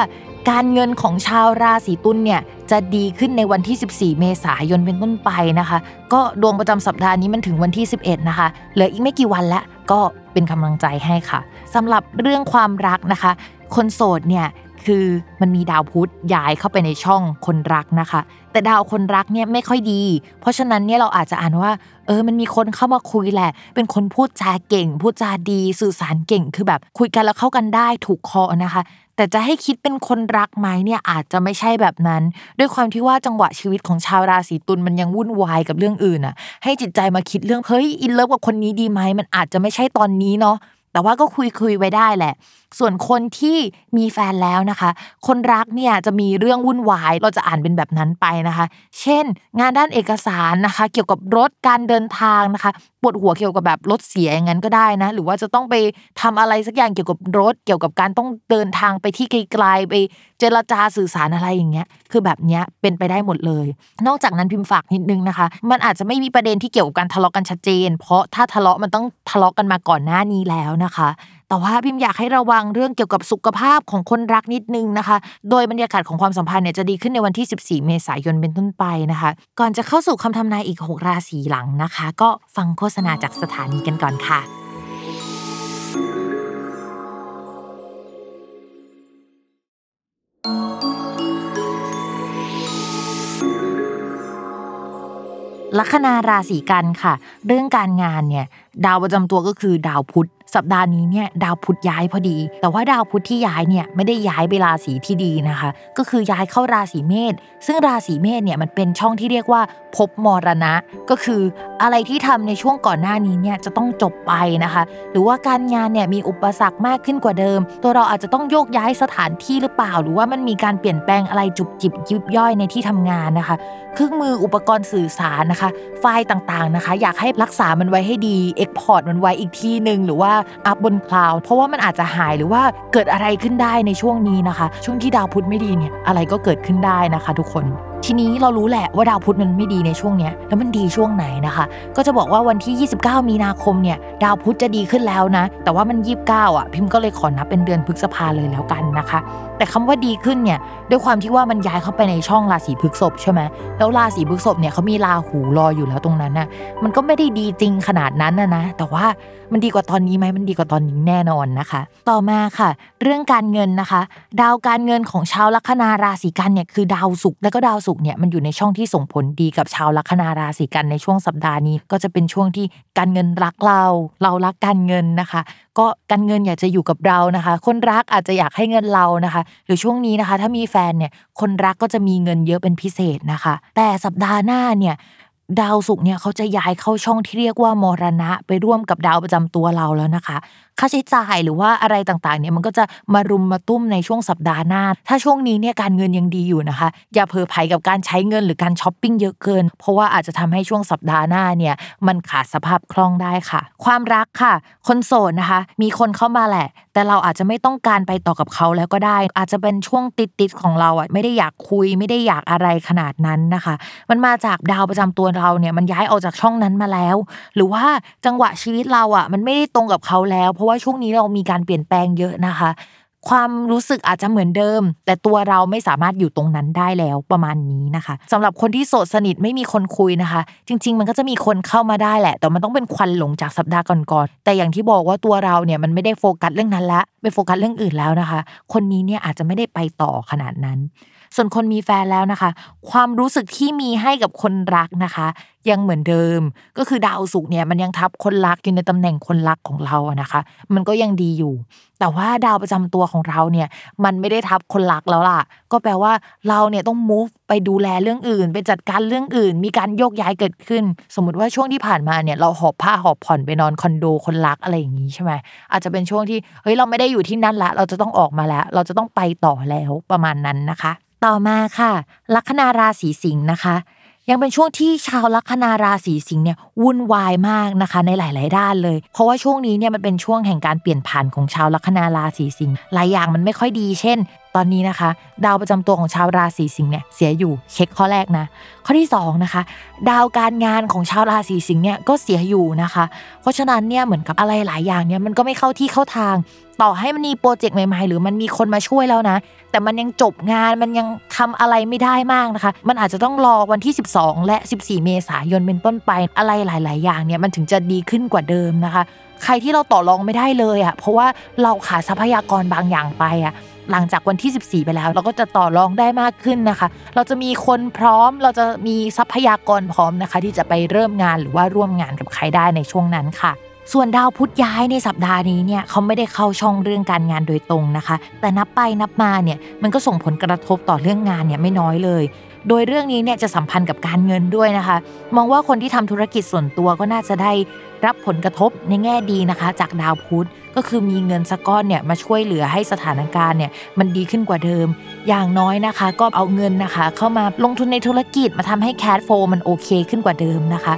การเงินของชาวราศีตุลย์เนี่ยจะดีขึ้นในวันที่ 14 เมษายนเป็นต้นไปนะคะ ก็ดวงประจำสัปดาห์นี้มันถึงวันที่ 11 นะคะ เหลืออีกไม่กี่วันแล้วก็ เป็นกำลังใจให้ค่ะสำหรับเรื่องความรักนะคะ คนโสดเนี่ยคือมันมีดาวพุธย้ายเข้าไปในช่องคนรักนะคะ แต่ดาวคนรักเนี่ยไม่ค่อยดี เพราะฉะนั้นเนี่ยเราอาจจะอ่านว่า เออมันมีคนเข้ามาคุยแหละ เป็นคนพูดจาเก่ง พูดจาดี สื่อสารเก่งคือแบบคุยกันแล้วเข้ากันได้ถูกคอนะคะ แต่จะให้คิดเป็นคนรักไหมเนี่ยอาจจะไม่ใช่แบบนั้น ด้วยความที่ว่าจังหวะชีวิตของชาวราศีตุลมันยังวุ่นวายกับเรื่องอื่นอะ ให้จิตใจมาคิดเรื่องเฮ้ยอินเลิฟกับคนนี้ดีไหมมันอาจจะไม่ใช่ตอนนี้เนาะ แต่ว่าก็คุยคุยไว้ได้แหละ ส่วนคนที่มีแฟนแล้วนะคะ คนรักเนี่ยจะมีเรื่องวุ่นวาย เราจะอ่านเป็นแบบนั้นไปนะคะ เช่น งานด้านเอกสารนะคะ เกี่ยวกับรถการเดินทางนะคะ ปวดหัวเกี่ยวกับแบบรถเสียอย่างนั้นก็ได้นะ หรือว่าจะต้องไปทำอะไรสักอย่างเกี่ยวกับรถ เกี่ยวกับการต้องเดินทางไปที่ไกลๆไปเจรจาสื่อสารอะไรอย่างเงี้ย คือแบบเนี้ยเป็นไปได้หมดเลย นอกจากนั้นพิมพ์ฝากนิดนึงนะคะ มันอาจจะไม่มีประเด็นที่เกี่ยวกับการทะเลาะกันชัดเจน เพราะถ้าทะเลาะมันต้องทะเลาะกันมาก่อนหน้านี้แล้วนะคะ แต่ว่าพิมอยากให้ระวังเรื่องเกี่ยวกับสุขภาพของคนรักนิดนึงนะคะ โดยบรรยากาศของความสัมพันธ์เนี่ยจะดีขึ้นในวันที่ 14 เมษายนเป็นต้นไปนะคะ ก่อนจะเข้าสู่คำทำนายอีก 6 ราศีหลังนะคะ ก็ฟังโฆษณาจากสถานีกันก่อนค่ะลัคนาราศีกันค่ะ เรื่องการงานเนี่ย ดาวประจำตัวก็คือดาวพุธ สัปดาห์นี้เนี่ยดาวพุธย้ายพอดี แต่ว่าดาวพุธที่ย้ายเนี่ยไม่ได้ย้ายไปราศีที่ดีนะคะ ก็คือย้ายเข้าราศีเมษ ซึ่งราศีเมษเนี่ยมันเป็นช่องที่เรียกว่าพบมรณะ ก็คืออะไรที่ทำในช่วงก่อนหน้านี้เนี่ยจะต้องจบไปนะคะ หรือว่าการงานเนี่ยมีอุปสรรคมากขึ้นกว่าเดิม ตัวเราอาจจะต้องโยกย้ายสถานที่หรือเปล่า หรือว่ามันมีการเปลี่ยนแปลงอะไรจุบจิบยิบย่อยในที่ทำงานนะคะ เครื่องมืออุปกรณ์สื่อสารนะคะ ไฟล์ต่างๆนะคะ อยากให้รักษามันไว้ให้ดี export มันไว้อีกที่หนึ่งหรือว่า up บน cloud เพราะว่ามันอาจจะหายหรือว่าเกิดอะไรขึ้นได้ในช่วงนี้นะคะ ช่วงที่ดาวพุธไม่ดีเนี่ยอะไรก็เกิดขึ้นได้นะคะ ทุกคน ทีนี้เรารู้แหละว่าดาวพุธมันไม่ดีในช่วงเนี้ยแล้วมันดีช่วงไหนนะคะ ก็จะบอกว่าวันที่ 29 มีนาคมเนี่ยดาวพุธจะดีขึ้นแล้วนะ แต่ว่ามัน 29 อะ พิมพ์ก็เลยขอนับเป็นเดือนพฤษภาเลยแล้วกันนะคะ แต่คำว่าดีขึ้นเนี่ยด้วยความที่ว่ามันย้ายเข้าไปในช่องราศีพฤษภใช่ไหมแล้วราศีพฤษภเนี่ยเขามีราหูรออยู่แล้วตรงนั้นน่ะมันก็ไม่ได้ดีจริงขนาดนั้นนะนะแต่ว่ามันดีกว่าตอนนี้ไหมมันดีกว่าตอนนี้แน่นอนนะคะ ต่อมาค่ะ เรื่องการเงินนะคะ ดาวการเงินของชาวลัคนาราศีกันเนี่ยคือดาวศุกร์และก็ดาวุขเนี่ยมันอยู่ในช่องที่ส่งผลดีกับชาวลัคนาราศีกันในช่วงสัปดาห์นี้ ก็จะเป็นช่วงที่การเงินรักเรา เรารักการเงินนะคะ ก็การเงินอยากจะอยู่กับเรานะคะ คนรักอาจจะอยากให้เงินเรานะคะ หรือช่วงนี้นะคะ ถ้ามีแฟนเนี่ยคนรักก็จะมีเงินเยอะเป็นพิเศษนะคะ แต่สัปดาห์หน้าเนี่ย ดาวศุกร์เนี่ยเขาจะย้ายเข้าช่องที่เรียกว่ามรณะ ไปร่วมกับดาวประจำตัวเราแล้วนะคะ ค่าใช้จ่ายหรือว่าอะไรต่างๆเนี่ยมันก็จะมารุมมาตุ้มในช่วงสัปดาห์หน้า ถ้าช่วงนี้เนี่ยการเงินยังดีอยู่นะคะ อย่าเพอไผกับการใช้เงินหรือการช้อปปิ้งเยอะเกิน เพราะว่าอาจจะทำให้ช่วงสัปดาห์หน้าเนี่ยมันขาดสภาพคล่องได้ค่ะ ความรักค่ะ คนโสดนะคะ มีคนเข้ามาแหละ แต่เราอาจจะไม่ต้องการไปต่อกับเขาแล้วก็ได้ อาจจะเป็นช่วงติดๆของเราอะไม่ได้อยากคุยไม่ได้อยากอะไรขนาดนั้นนะคะ มันมาจากดาวประจำตัวเราเนี่ยมันย้ายออกจากช่องนั้นมาแล้ว หรือว่าจังหวะชีวิตเราอะมันไม่ได้ตรงกับเขาแล้ว เพราะว่าช่วงนี้เรามีการเปลี่ยนแปลงเยอะนะคะ ความรู้สึกอาจจะเหมือนเดิม แต่ตัวเราไม่สามารถอยู่ตรงนั้นได้แล้วประมาณนี้นะคะสำหรับคนที่โสดสนิทไม่มีคนคุยนะคะ จริง ๆ มันก็จะมีคนเข้ามาได้แหละ แต่มันต้องเป็นควันหลงจากสัปดาห์ก่อนๆแต่อย่างที่บอกว่าตัวเราเนี่ยมันไม่ได้โฟกัสเรื่องนั้นละไปโฟกัสเรื่องอื่นแล้วนะคะ คนนี้เนี่ยอาจจะไม่ได้ไปต่อขนาดนั้น ส่วนคนมีแฟนแล้วนะคะ ความรู้สึกที่มีให้กับคนรักนะคะ ยังเหมือนเดิม ก็คือดาวศุกร์เนี่ยมันยังทับคนรักอยู่ในตำแหน่งคนรักของเราอะนะคะ มันก็ยังดีอยู่ แต่ว่าดาวประจำตัวของเราเนี่ยมันไม่ได้ทับคนรักแล้วล่ะ ก็แปลว่าเราเนี่ยต้อง move ไปดูแลเรื่องอื่น ไปจัดการเรื่องอื่น มีการโยกย้ายเกิดขึ้น สมมติว่าช่วงที่ผ่านมาเนี่ยเราหอบผ้าหอบผ่อนไปนอนคอนโดคนรักอะไรอย่างนี้ใช่ไหมอาจจะเป็นช่วงที่เฮ้ยเราไม่ได้อยู่ที่นั่นละ เราจะต้องออกมาแล้ว เราจะต้องไปต่อแล้วประมาณนั้นนะคะ ต่อมาค่ะ ลัคนาราศีสิงห์นะคะ ยังเป็นช่วงที่ชาวลัคนาราศีสิงห์เนี่ยวุ่นวายมากนะคะในหลาย ๆ ด้านเลย เพราะว่าช่วงนี้เนี่ยมันเป็นช่วงแห่งการเปลี่ยนผ่านของชาวลัคนาราศีสิงห์หลายอย่างมันไม่ค่อยดี เช่น อนนี้นะคะ ดาวประจำตัวของชาวราศีสิงห์เนี่ยเสียอยู่เช็คข้อแรกนะ ข้อที่2นะคะดาวการงานของชาวราศีสิงห์เนี่ยก็เสียอยู่นะคะ เพราะฉะนั้นเนี่ยเหมือนกับอะไรหลายอย่างเนี่ยมันก็ไม่เข้าที่เข้าทาง ต่อให้มันมีโปรเจกต์ใหม่ๆ หรือมันมีคนมาช่วยแล้วนะ แต่มันยังจบงานมันยังทำอะไรไม่ได้มากนะคะ มันอาจจะต้องรอวันที่ 12 และ 14 เมษายนเป็นต้นไปอะไรหลาย ๆ อย่างเนี่ยมันถึงจะดีขึ้นกว่าเดิมนะคะ ใครที่เราต่อรองไม่ได้เลยอะเพราะว่าเราขาดทรัพยากรบางอย่างไปอะ หลังจากวันที่ 14 ไปแล้ว เราก็จะต่อรองได้มากขึ้นนะคะ เราจะมีคนพร้อม เราจะมีทรัพยากรพร้อมนะคะ ที่จะไปเริ่มงานหรือว่าร่วมงานกับใครได้ในช่วงนั้นค่ะส่วนดาวพุธย้ายในสัปดาห์นี้เนี่ยเขาไม่ได้เข้าช่องเรื่องการงานโดยตรงนะคะ แต่นับไปนับมาเนี่ยมันก็ส่งผลกระทบต่อเรื่องงานเนี่ยไม่น้อยเลย โดยเรื่องนี้เนี่ยจะสัมพันธ์กับการเงินด้วยนะคะ มองว่าคนที่ทำธุรกิจส่วนตัวก็น่าจะได้รับผลกระทบในแง่ดีนะคะ จากดาวพุธก็คือมีเงินสักก้อนเนี่ยมาช่วยเหลือให้สถานการณ์เนี่ยมันดีขึ้นกว่าเดิม อย่างน้อยนะคะ ก็เอาเงินนะคะ เข้ามาลงทุนในธุรกิจมาทำให้แคดโฟมันโอเคขึ้นกว่าเดิมนะคะ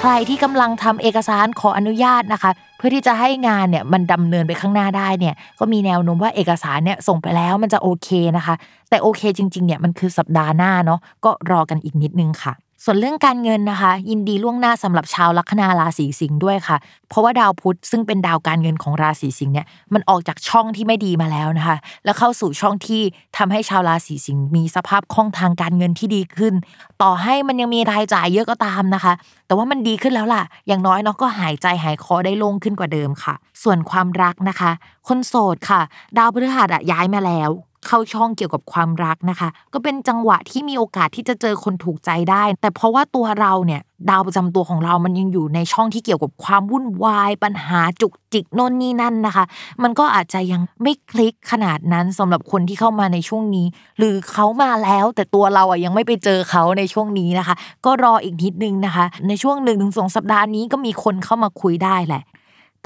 ใครที่กำลังทำเอกสารขออนุญาตนะคะ เพื่อที่จะให้งานเนี่ยมันดำเนินไปข้างหน้าได้เนี่ยก็มีแนวโน้มว่าเอกสารเนี่ยส่งไปแล้วมันจะโอเคนะคะ แต่โอเคจริงๆเนี่ยมันคือสัปดาห์หน้าเนาะก็รอกันอีกนิดนึงค่ะ ส่วนเรื่องการเงินนะคะ ยินดีล่วงหน้าสำหรับชาวลัคนาราศีสิงห์ด้วยค่ะ เพราะว่าดาวพุธซึ่งเป็นดาวการเงินของราศีสิงห์เนี่ยมันออกจากช่องที่ไม่ดีมาแล้วนะคะ แล้วเข้าสู่ช่องที่ทำให้ชาวราศีสิงห์มีสภาพคล่องทางการเงินที่ดีขึ้น ต่อให้มันยังมีรายจ่ายเยอะก็ตามนะคะ แต่ว่ามันดีขึ้นแล้วล่ะ อย่างน้อยเนาะก็หายใจหายคอได้โล่งขึ้นกว่าเดิมค่ะ ส่วนความรักนะคะ คนโสดค่ะ ดาวพฤหัสอะย้ายมาแล้ว เข้าช่องเกี่ยวกับความรักนะคะ ก็เป็นจังหวะที่มีโอกาสที่จะเจอคนถูกใจได้ แต่เพราะว่าตัวเราเนี่ยดาวประจำตัวของเรามันยังอยู่ในช่องที่เกี่ยวกับความวุ่นวาย ปัญหาจุกจิกโน่นนี่นั่นนะคะ มันก็อาจจะยังไม่คลิกขนาดนั้นสำหรับคนที่เข้ามาในช่วงนี้ หรือเขามาแล้ว แต่ตัวเราอะยังไม่ไปเจอเขาในช่วงนี้นะคะ ก็รออีกนิดนึงนะคะ ในช่วงหนึ่งถึงสองสัปดาห์นี้ก็มีคนเข้ามาคุยได้แหละ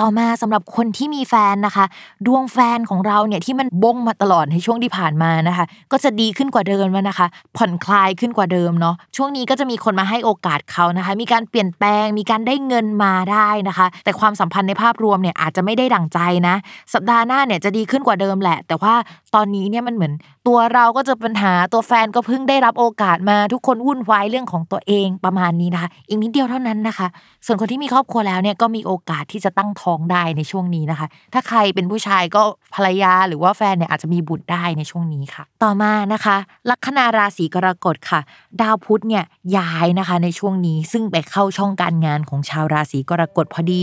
ต่อมาสำหรับคนที่มีแฟนนะคะ ดวงแฟนของเราเนี่ยที่มันบงมาตลอดในช่วงที่ผ่านมานะคะ ก็จะดีขึ้นกว่าเดิมนะคะ ผ่อนคลายขึ้นกว่าเดิมเนาะช่วงนี้ก็จะมีคนมาให้โอกาสเขานะคะ มีการเปลี่ยนแปลง มีการได้เงินมาได้นะคะ แต่ความสัมพันธ์ในภาพรวมเนี่ยอาจจะไม่ได้ดั่งใจนะ สัปดาห์หน้าเนี่ยจะดีขึ้นกว่าเดิมแหละ แต่ว่าตอนนี้เนี่ยมันเหมือน ตัวเราก็จะปัญหาตัวแฟนก็เพิ่งได้รับโอกาสมาทุกคนวุ่นวายเรื่องของตัวเองประมาณนี้นะคะอีกนิดเดียวเท่านั้นนะคะ ส่วนคนที่มีครอบครัวแล้วเนี่ยก็มีโอกาสที่จะตั้งท้องได้ในช่วงนี้นะคะ ถ้าใครเป็นผู้ชายก็ภรรยาหรือว่าแฟนเนี่ยอาจจะมีบุตรได้ในช่วงนี้ค่ะ ต่อมานะคะ ลัคนาราศีกรกฎค่ะ ดาวพุธเนี่ยย้ายนะคะในช่วงนี้ซึ่งไปเข้าช่องการงานของชาวราศีกรกฎพอดี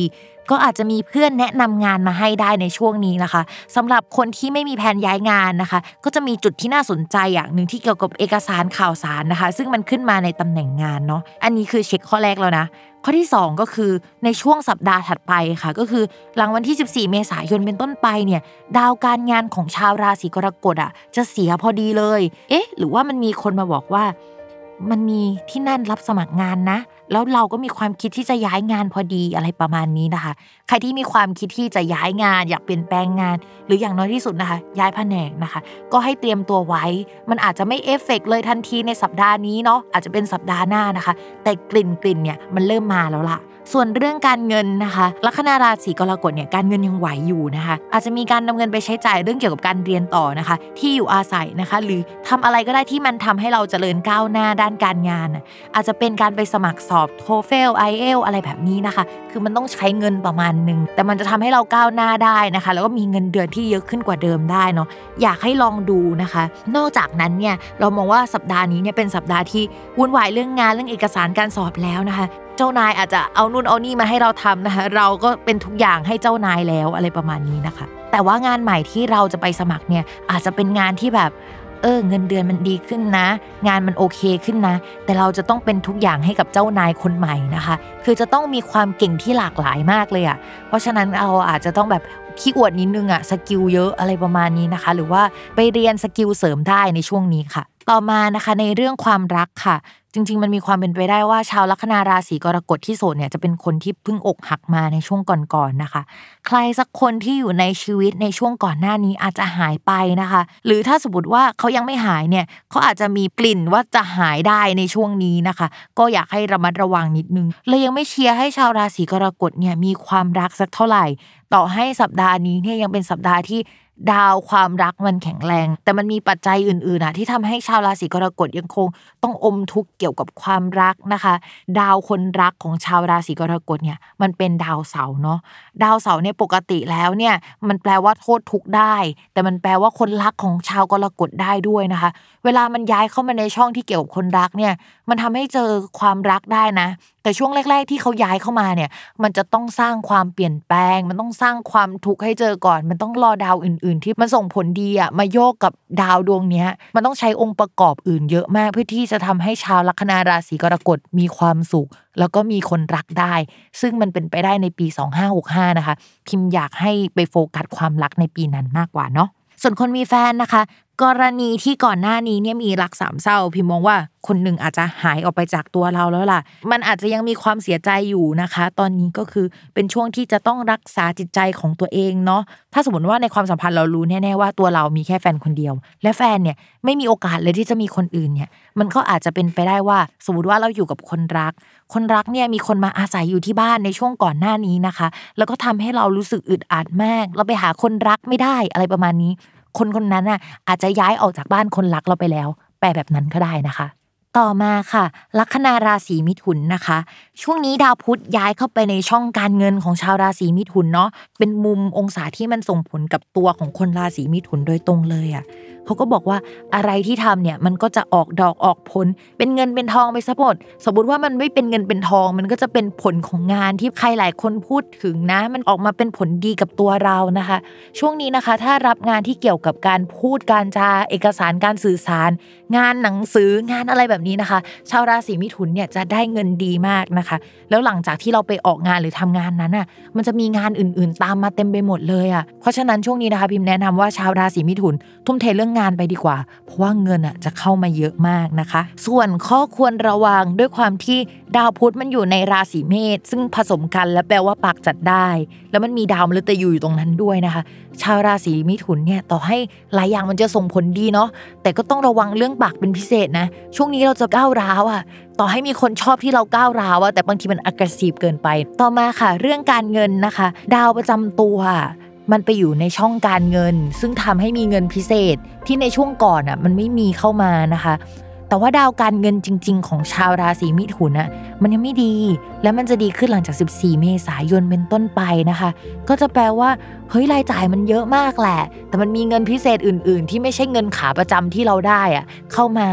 ก็อาจจะมีเพื่อนแนะนำงานมาให้ได้ในช่วงนี้นะคะสำหรับคนที่ไม่มีแผนย้ายงานนะคะ ก็จะมีจุดที่น่าสนใจอย่างหนึ่งที่เกี่ยวกับเอกสารข่าวสารนะคะ ซึ่งมันขึ้นมาในตำแหน่งงานเนาะอันนี้คือเช็คข้อแรกแล้วนะข้อที่ 2 ก็คือในช่วงสัปดาห์ถัดไปค่ะ ก็คือหลังวันที่ 14 เมษายนเป็นต้นไปเนี่ยดาวการงานของชาวราศีกรกฎอะจะเสียพอดีเลย เอ๊ะ หรือว่ามันมีคนมาบอกว่า มันมีที่นั่นรับสมัครงานนะ แล้วเราก็มีความคิดที่จะย้ายงานพอดีอะไรประมาณนี้นะคะ ใครที่มีความคิดที่จะย้ายงาน อยากเปลี่ยนแปลงงาน หรืออย่างน้อยที่สุดนะคะ ย้ายแผนกนะคะ ก็ให้เตรียมตัวไว้ มันอาจจะไม่เอฟเฟกเลยทันทีในสัปดาห์นี้เนาะอาจจะเป็นสัปดาห์หน้านะคะ แต่กลิ่นกลิ่นเนี่ยมันเริ่มมาแล้วล่ะส่วนเรื่องการเงินนะคะ ลัคนาราศีกรกฎเนี่ยการเงินยังไหวอยู่นะคะ อาจจะมีการนำเงินไปใช้จ่ายเรื่องเกี่ยวกับการเรียนต่อนะคะ ที่อยู่อาศัยนะคะ หรือทำอะไรก็ได้ที่มันทำให้เราเจริญก้าวหน้าด้านการงาน อาจจะเป็นการไปสมัครสอบโทเฟลไอเอลอะไรแบบนี้นะคะ คือมันต้องใช้เงินประมาณหนึ่งแต่มันจะทำให้เราก้าวหน้าได้นะคะ แล้วก็มีเงินเดือนที่เยอะขึ้นกว่าเดิมได้เนาะอยากให้ลองดูนะคะ นอกจากนั้นเนี่ยเรามองว่าสัปดาห์นี้เนี่ยเป็นสัปดาห์ที่วุ่นวายเรื่องงานเรื่องเอกสารการสอบแล้วนะคะเจ้านายอาจจะเอานู่นเอานี่มาให้เราทำนะคะ เราก็เป็นทุกอย่างให้เจ้านายแล้วอะไรประมาณนี้นะคะ แต่ว่างานใหม่ที่เราจะไปสมัครเนี่ยอาจจะเป็นงานที่แบบ เออ เงินเดือนมันดีขึ้นนะ งานมันโอเคขึ้นนะ แต่เราจะต้องเป็นทุกอย่างให้กับเจ้านายคนใหม่นะคะ คือจะต้องมีความเก่งที่หลากหลายมากเลยอะ่ะ เพราะฉะนั้นเราอาจจะต้องแบบขี้อวดนิดนึงอะ skill เยอะอะไรประมาณนี้นะคะ หรือว่าไปเรียน skill เสริมได้ในช่วงนี้ค่ะ ต่อมานะคะในเรื่องความรักค่ะ จริง ๆ มันมีความเป็นไปได้ว่าชาวลัคนาราศีกรกฎที่โสดเนี่ยจะเป็นคนที่เพิ่งอกหักมาในช่วงก่อนๆนะคะ ใครสักคนที่อยู่ในชีวิตในช่วงก่อนหน้านี้อาจจะหายไปนะคะ หรือถ้าสมมติว่าเขายังไม่หายเนี่ยเขาอาจจะมีกลิ่นว่าจะหายได้ในช่วงนี้นะคะ ก็อยากให้ระมัดระวังนิดนึงเลยยังไม่เชียร์ให้ชาวราศีกรกฎเนี่ยมีความรักสักเท่าไหร่ ต่อให้สัปดาห์นี้เนี่ยยังเป็นสัปดาห์ที่ ดาวความรักมันแข็งแรง แต่มันมีปัจจัยอื่นๆอะที่ทำให้ชาวราศีกรกฎยังคงต้องอมทุกข์เกี่ยวกับความรักนะคะ ดาวคนรักของชาวราศีกรกฎเนี่ยมันเป็นดาวเสาร์เนาะดาวเสาร์เนี่ยปกติแล้วเนี่ยมันแปลว่าโทษทุกข์ได้ แต่มันแปลว่าคนรักของชาวกรกฎได้ด้วยนะคะ เวลามันย้ายเข้ามาในช่องที่เกี่ยวกับคนรักเนี่ยมันทำให้เจอความรักได้นะ แต่ช่วงแรก ๆ ที่เขาย้ายเข้ามาเนี่ย มันจะต้องสร้างความเปลี่ยนแปลง มันต้องสร้างความทุกข์ให้เจอก่อน มันต้องรอดาวอื่น ๆ ที่มันส่งผลดีอะมาโยกกับดาวดวงเนี้ย มันต้องใช้องค์ประกอบอื่นเยอะมากเพื่อที่จะทำให้ชาวลัคนาราศีกรกฎมีความสุข แล้วก็มีคนรักได้ ซึ่งมันเป็นไปได้ในปี 2565 นะคะ พิมพ์อยากให้ไปโฟกัสความรักในปีนั้นมากกว่าเนาะส่วนคนมีแฟนนะคะ กรณีที่ก่อนหน้านี้เนี่ยมีรักสามเศร้า พิมมองว่าคนหนึ่งอาจจะหายออกไปจากตัวเราแล้วล่ะ มันอาจจะยังมีความเสียใจอยู่นะคะ ตอนนี้ก็คือเป็นช่วงที่จะต้องรักษาจิตใจของตัวเองเนาะถ้าสมมติว่าในความสัมพันธ์เรารู้แน่ๆว่าตัวเรามีแค่แฟนคนเดียว และแฟนเนี่ยไม่มีโอกาสเลยที่จะมีคนอื่นเนี่ย มันก็อาจจะเป็นไปได้ว่าสมมติว่าเราอยู่กับคนรัก คนรักเนี่ยมีคนมาอาศัยอยู่ที่บ้านในช่วงก่อนหน้านี้นะคะ แล้วก็ทำให้เรารู้สึกอึดอัดมาก เราไปหาคนรักไม่ได้อะไรประมาณนี้ คนคนนั้นน่ะอาจจะย้ายออกจากบ้านคนรักเราไปแล้วแปลแบบนั้นก็ได้นะคะ ต่อมาค่ะ ลัคนาราศีมิถุนนะคะ ช่วงนี้ดาวพุธย้ายเข้าไปในช่องการเงินของชาวราศีมิถุนเนาะเป็นมุมองศาที่มันส่งผลกับตัวของคนราศีมิถุนโดยตรงเลยอะ่ะเขาก็บอกว่าอะไรที่ทำเนี่ยมันก็จะออกดอกออกผล เป็นเงินเป็นทองไปซะหมดสมมติว่ามันไม่เป็นเงินเป็นทอง มันก็จะเป็นผลของงานที่ใครหลายคนพูดถึงนะ มันออกมาเป็นผลดีกับตัวเรานะคะ ช่วงนี้นะคะ ถ้ารับงานที่เกี่ยวกับการพูดการจาเอกสารการสื่อสาร งานหนังสืองานอะไรแบบนี้นะคะ ชาวราศีมิถุนเนี่ยจะได้เงินดีมากนะคะ แล้วหลังจากที่เราไปออกงานหรือทำงานนั้นอะมันจะมีงานอื่นๆ ตามมาเต็มไปหมดเลยอะเพราะฉะนั้นช่วงนี้นะคะพิมพ์แนะนำว่าชาวราศีมิถุน ทุ่มเทเรื่องงานไปดีกว่า เพราะว่าเงินอะจะเข้ามาเยอะมากนะคะ ส่วนข้อควรระวังด้วยความที่ดาวพุธมันอยู่ในราศีเมษซึ่งผสมกันและแปลว่าปากจัดได้ แล้วมันมีดาวมฤตยูอยู่ตรงนั้นด้วยนะคะ ชาวราศีมิถุนเนี่ยต่อให้หลายอย่างมันจะส่งผลดีเนาะแต่ก็ต้องระวังเรื่องปากเป็นพิเศษนะช่วงนี้เราจะก้าวร้าวอะต่อให้มีคนชอบที่เราก้าวร้าวอะแต่บางทีมันอักซีฟเกินไป ต่อมาค่ะ เรื่องการเงินนะคะ ดาวประจำตัวมันไปอยู่ในช่องการเงิน ซึ่งทำให้มีเงินพิเศษที่ในช่วงก่อนอะมันไม่มีเข้ามานะคะ แต่ว่าดาวการเงินจริง ๆ ของชาวราศีมิถุนน่ะมันยังไม่ดี และมันจะดีขึ้นหลังจาก 14 เมษายนเป็นต้นไปนะคะ ก็จะแปลว่าเฮ้ยรายจ่ายมันเยอะมากแหละ แต่มันมีเงินพิเศษอื่น ๆ ที่ไม่ใช่เงินขาประจำที่เราได้อะเข้ามา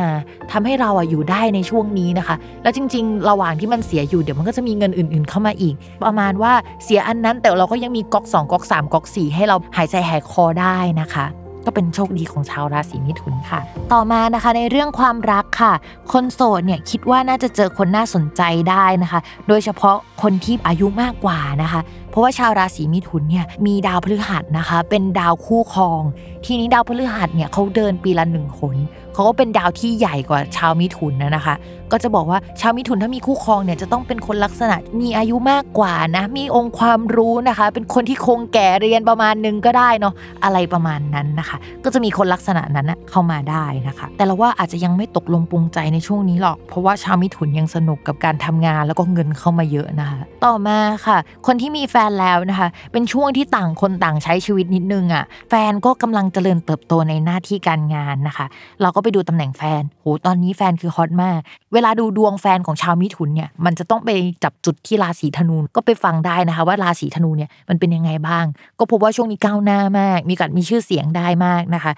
ทำให้เราอะอยู่ได้ในช่วงนี้นะคะ แล้วจริง ๆ ระหว่างที่มันเสียอยู่เดี๋ยวมันก็จะมีเงินอื่น ๆ เข้ามาอีก ประมาณว่าเสียอันนั้นแต่เราก็ยังมีก๊อก2ก๊อก3ก๊อก4ให้เราหายใจหายคอได้นะคะ ก็เป็นโชคดีของชาวราศีมิถุนค่ะ ต่อมานะคะในเรื่องความรักค่ะ คนโสดเนี่ยคิดว่าน่าจะเจอคนน่าสนใจได้นะคะ โดยเฉพาะคนที่อายุมากกว่านะคะ เพราะว่าชาวราศีมิถุนเนี่ยมีดาวพฤหัสนะคะ เป็นดาวคู่ครอง ทีนี้ดาวพฤหัสเนี่ยเขาเดินปีละหนึ่งหนเขาก็เป็นดาวที่ใหญ่กว่าชาวมิถุนนะนะคะ ก็จะบอกว่าชาวมิถุนถ้ามีคู่ครองเนี่ยจะต้องเป็นคนลักษณะมีอายุมากกว่านะ มีองค์ความรู้นะคะ เป็นคนที่คงแก่เรียนประมาณนึงก็ได้เนาะอะไรประมาณนั้นนะคะ ก็จะมีคนลักษณะนั้นนะเข้ามาได้นะคะ แต่เราว่าอาจจะยังไม่ตกลงปรุงใจในช่วงนี้หรอก เพราะว่าชาวมิถุนยังสนุกกับการทำงานแล้วก็เงินเข้ามาเยอะนะคะ ต่อมาค่ะ คนที่มีแฟนแล้วนะคะ เป็นช่วงที่ต่างคนต่างใช้ชีวิตนิดนึงอะ่ะ แฟนก็กำลังเจริญเติบโตในหน้าที่การงานนะคะ เราก็ไปดูตำแหน่งแฟนโหตอนนี้แฟนคือฮอตมาก เวลาดูดวงแฟนของชาวมิถุนเนี่ยมันจะต้องไปจับจุดที่ราศีธนูก็ไปฟังได้นะคะ ว่าราศีธนูเนี่ยมันเป็นยังไงบ้าง ก็พบว่าช่วงนี้ก้าวหน้ามาก มีการมีชื่อเสียงได้มากนะคะ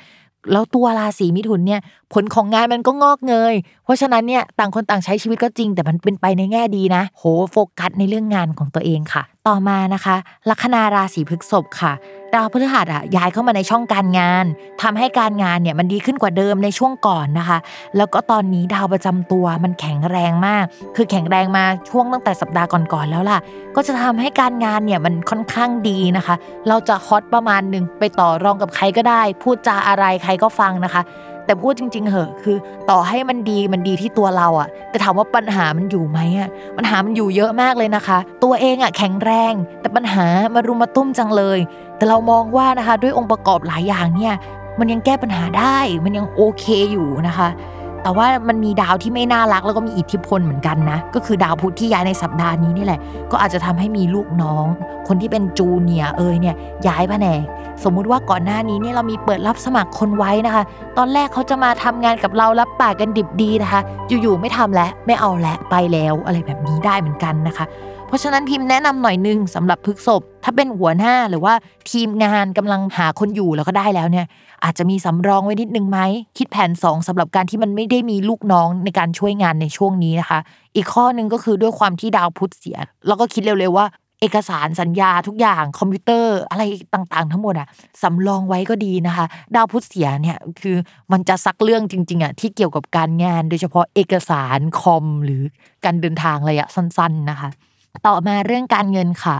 แล้วตัวราศีมิถุนเนี่ยผลของงานมันก็งอกเงย เพราะฉะนั้นเนี่ยต่างคนต่างใช้ชีวิตก็จริง แต่มันเป็นไปในแง่ดีนะ โหโฟกัสในเรื่องงานของตัวเองค่ะ ต่อมานะคะ ลัคนาราศีพฤษภค่ะ ดาวพฤหัสอะย้ายเข้ามาในช่องการงานทำให้การงานเนี่ยมันดีขึ้นกว่าเดิมในช่วงก่อนนะคะ แล้วก็ตอนนี้ดาวประจำตัวมันแข็งแรงมาก คือแข็งแรงมาช่วงตั้งแต่สัปดาห์ก่อนๆแล้วล่ะ ก็จะทำให้การงานเนี่ยมันค่อนข้างดีนะคะ เราจะฮอตประมาณหนึ่งไปต่อรองกับใครก็ได้ พูดจาอะไรใครก็ฟังนะคะแต่พูดจริง ๆ เหอะคือต่อให้มันดีมันดีที่ตัวเราอะแต่ถามว่าปัญหามันอยู่ไหมอะปัญหามันอยู่เยอะมากเลยนะคะ ตัวเองอะแข็งแรง แต่ปัญหามารุมมาตุ้มจังเลย แต่เรามองว่านะคะด้วยองค์ประกอบหลายอย่างเนี่ยมันยังแก้ปัญหาได้มันยังโอเคอยู่นะคะ แต่ว่ามันมีดาวที่ไม่น่ารักแล้วก็มีอิทธิพลเหมือนกันนะ ก็คือดาวพุธที่ย้ายในสัปดาห์นี้นี่แหละ ก็อาจจะทำให้มีลูกน้อง คนที่เป็นจูเนียเอยเนี่ยย้ายแผนกสมมุติว่าก่อนหน้านี้เนี่ยเรามีเปิดรับสมัครคนไว้นะคะ ตอนแรกเขาจะมาทำงานกับเรารับปากกันดิบดีนะคะ อยู่ๆไม่ทำแล้วไม่เอาแล้วไปแล้วอะไรแบบนี้ได้เหมือนกันนะคะ เพราะฉะนั้นพิมพ์แนะนำหน่อยนึงสำหรับพฤกษบถ้าเป็นหัวหน้าหรือว่าทีมงานกำลังหาคนอยู่แล้วก็ได้แล้วเนี่ย อาจจะมีสำรองไว้นิดนึงไหมคิดแผน 2สำหรับการที่มันไม่ได้มีลูกน้องในการช่วยงานในช่วงนี้นะคะ อีกข้อหนึ่งก็คือด้วยความที่ดาวพุธเสียแล้วก็คิดเร็วๆว่าเอกสารสัญญาทุกอย่างคอมพิวเตอร์อะไรต่างๆ ทั้งหมดอะสำรองไว้ก็ดีนะคะ ดาวพุธเสียเนี่ยคือมันจะซักเรื่องจริง ๆอะที่เกี่ยวกับการงาน โดยเฉพาะเอกสารคอมหรือการเดินทางระยะสั้น ๆนะคะ ต่อมาเรื่องการเงินค่ะ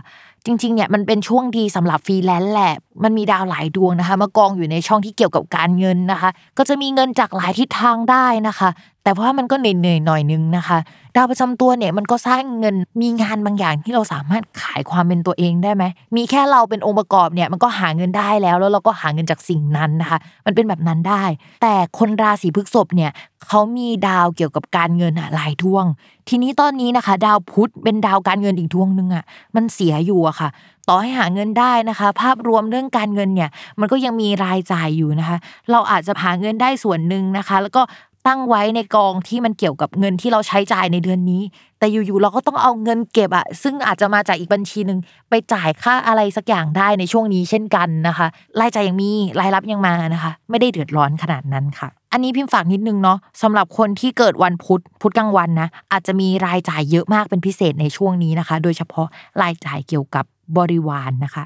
จริงๆเนี่ยมันเป็นช่วงดีสำหรับฟรีแลนซ์แหละ มันมีดาวหลายดวงนะคะ มากองอยู่ในช่องที่เกี่ยวกับการเงินนะคะ ก็จะมีเงินจากหลายทิศทางได้นะคะ แต่ว่ามันก็เหนื่อยๆหน่อยนึงนะคะ ดาวประจำตัวเนี่ยมันก็สร้างเงินมีงานบางอย่างที่เราสามารถขายความเป็นตัวเองได้ไหมมีแค่เราเป็นองค์ประกอบเนี่ยมันก็หาเงินได้แล้ว แล้วเราก็หาเงินจากสิ่งนั้นนะคะ มันเป็นแบบนั้นได้ แต่คนราศีพฤษภเนี่ยเขามีดาวเกี่ยวกับการเงินอะหลายดวง ทีนี้ตอนนี้นะคะ ดาวพุธเป็นดาวการเงินอีกดวงนึงอะมันเสียอยู่อะค่ะ ต่อให้หาเงินได้นะคะ ภาพรวมเรื่องการเงินเนี่ยมันก็ยังมีรายจ่ายอยู่นะคะ เราอาจจะหาเงินได้ส่วนหนึ่งนะคะ แล้วก็ ตั้งไว้ในกองที่มันเกี่ยวกับเงินที่เราใช้จ่ายในเดือนนี้ แต่อยู่ๆเราก็ต้องเอาเงินเก็บอะซึ่งอาจจะมาจากอีกบัญชีหนึ่งไปจ่ายค่าอะไรสักอย่างได้ในช่วงนี้เช่นกันนะคะรายจ่ายยังมีรายรับยังมานะคะ ไม่ได้เดือดร้อนขนาดนั้นค่ะ อันนี้พิมพ์ฝากนิดนึงเนาะสำหรับคนที่เกิดวันพุธพุธกลางวันนะอาจจะมีรายจ่ายเยอะมากเป็นพิเศษในช่วงนี้นะคะ โดยเฉพาะรายจ่ายเกี่ยวกับบริวารนนะคะ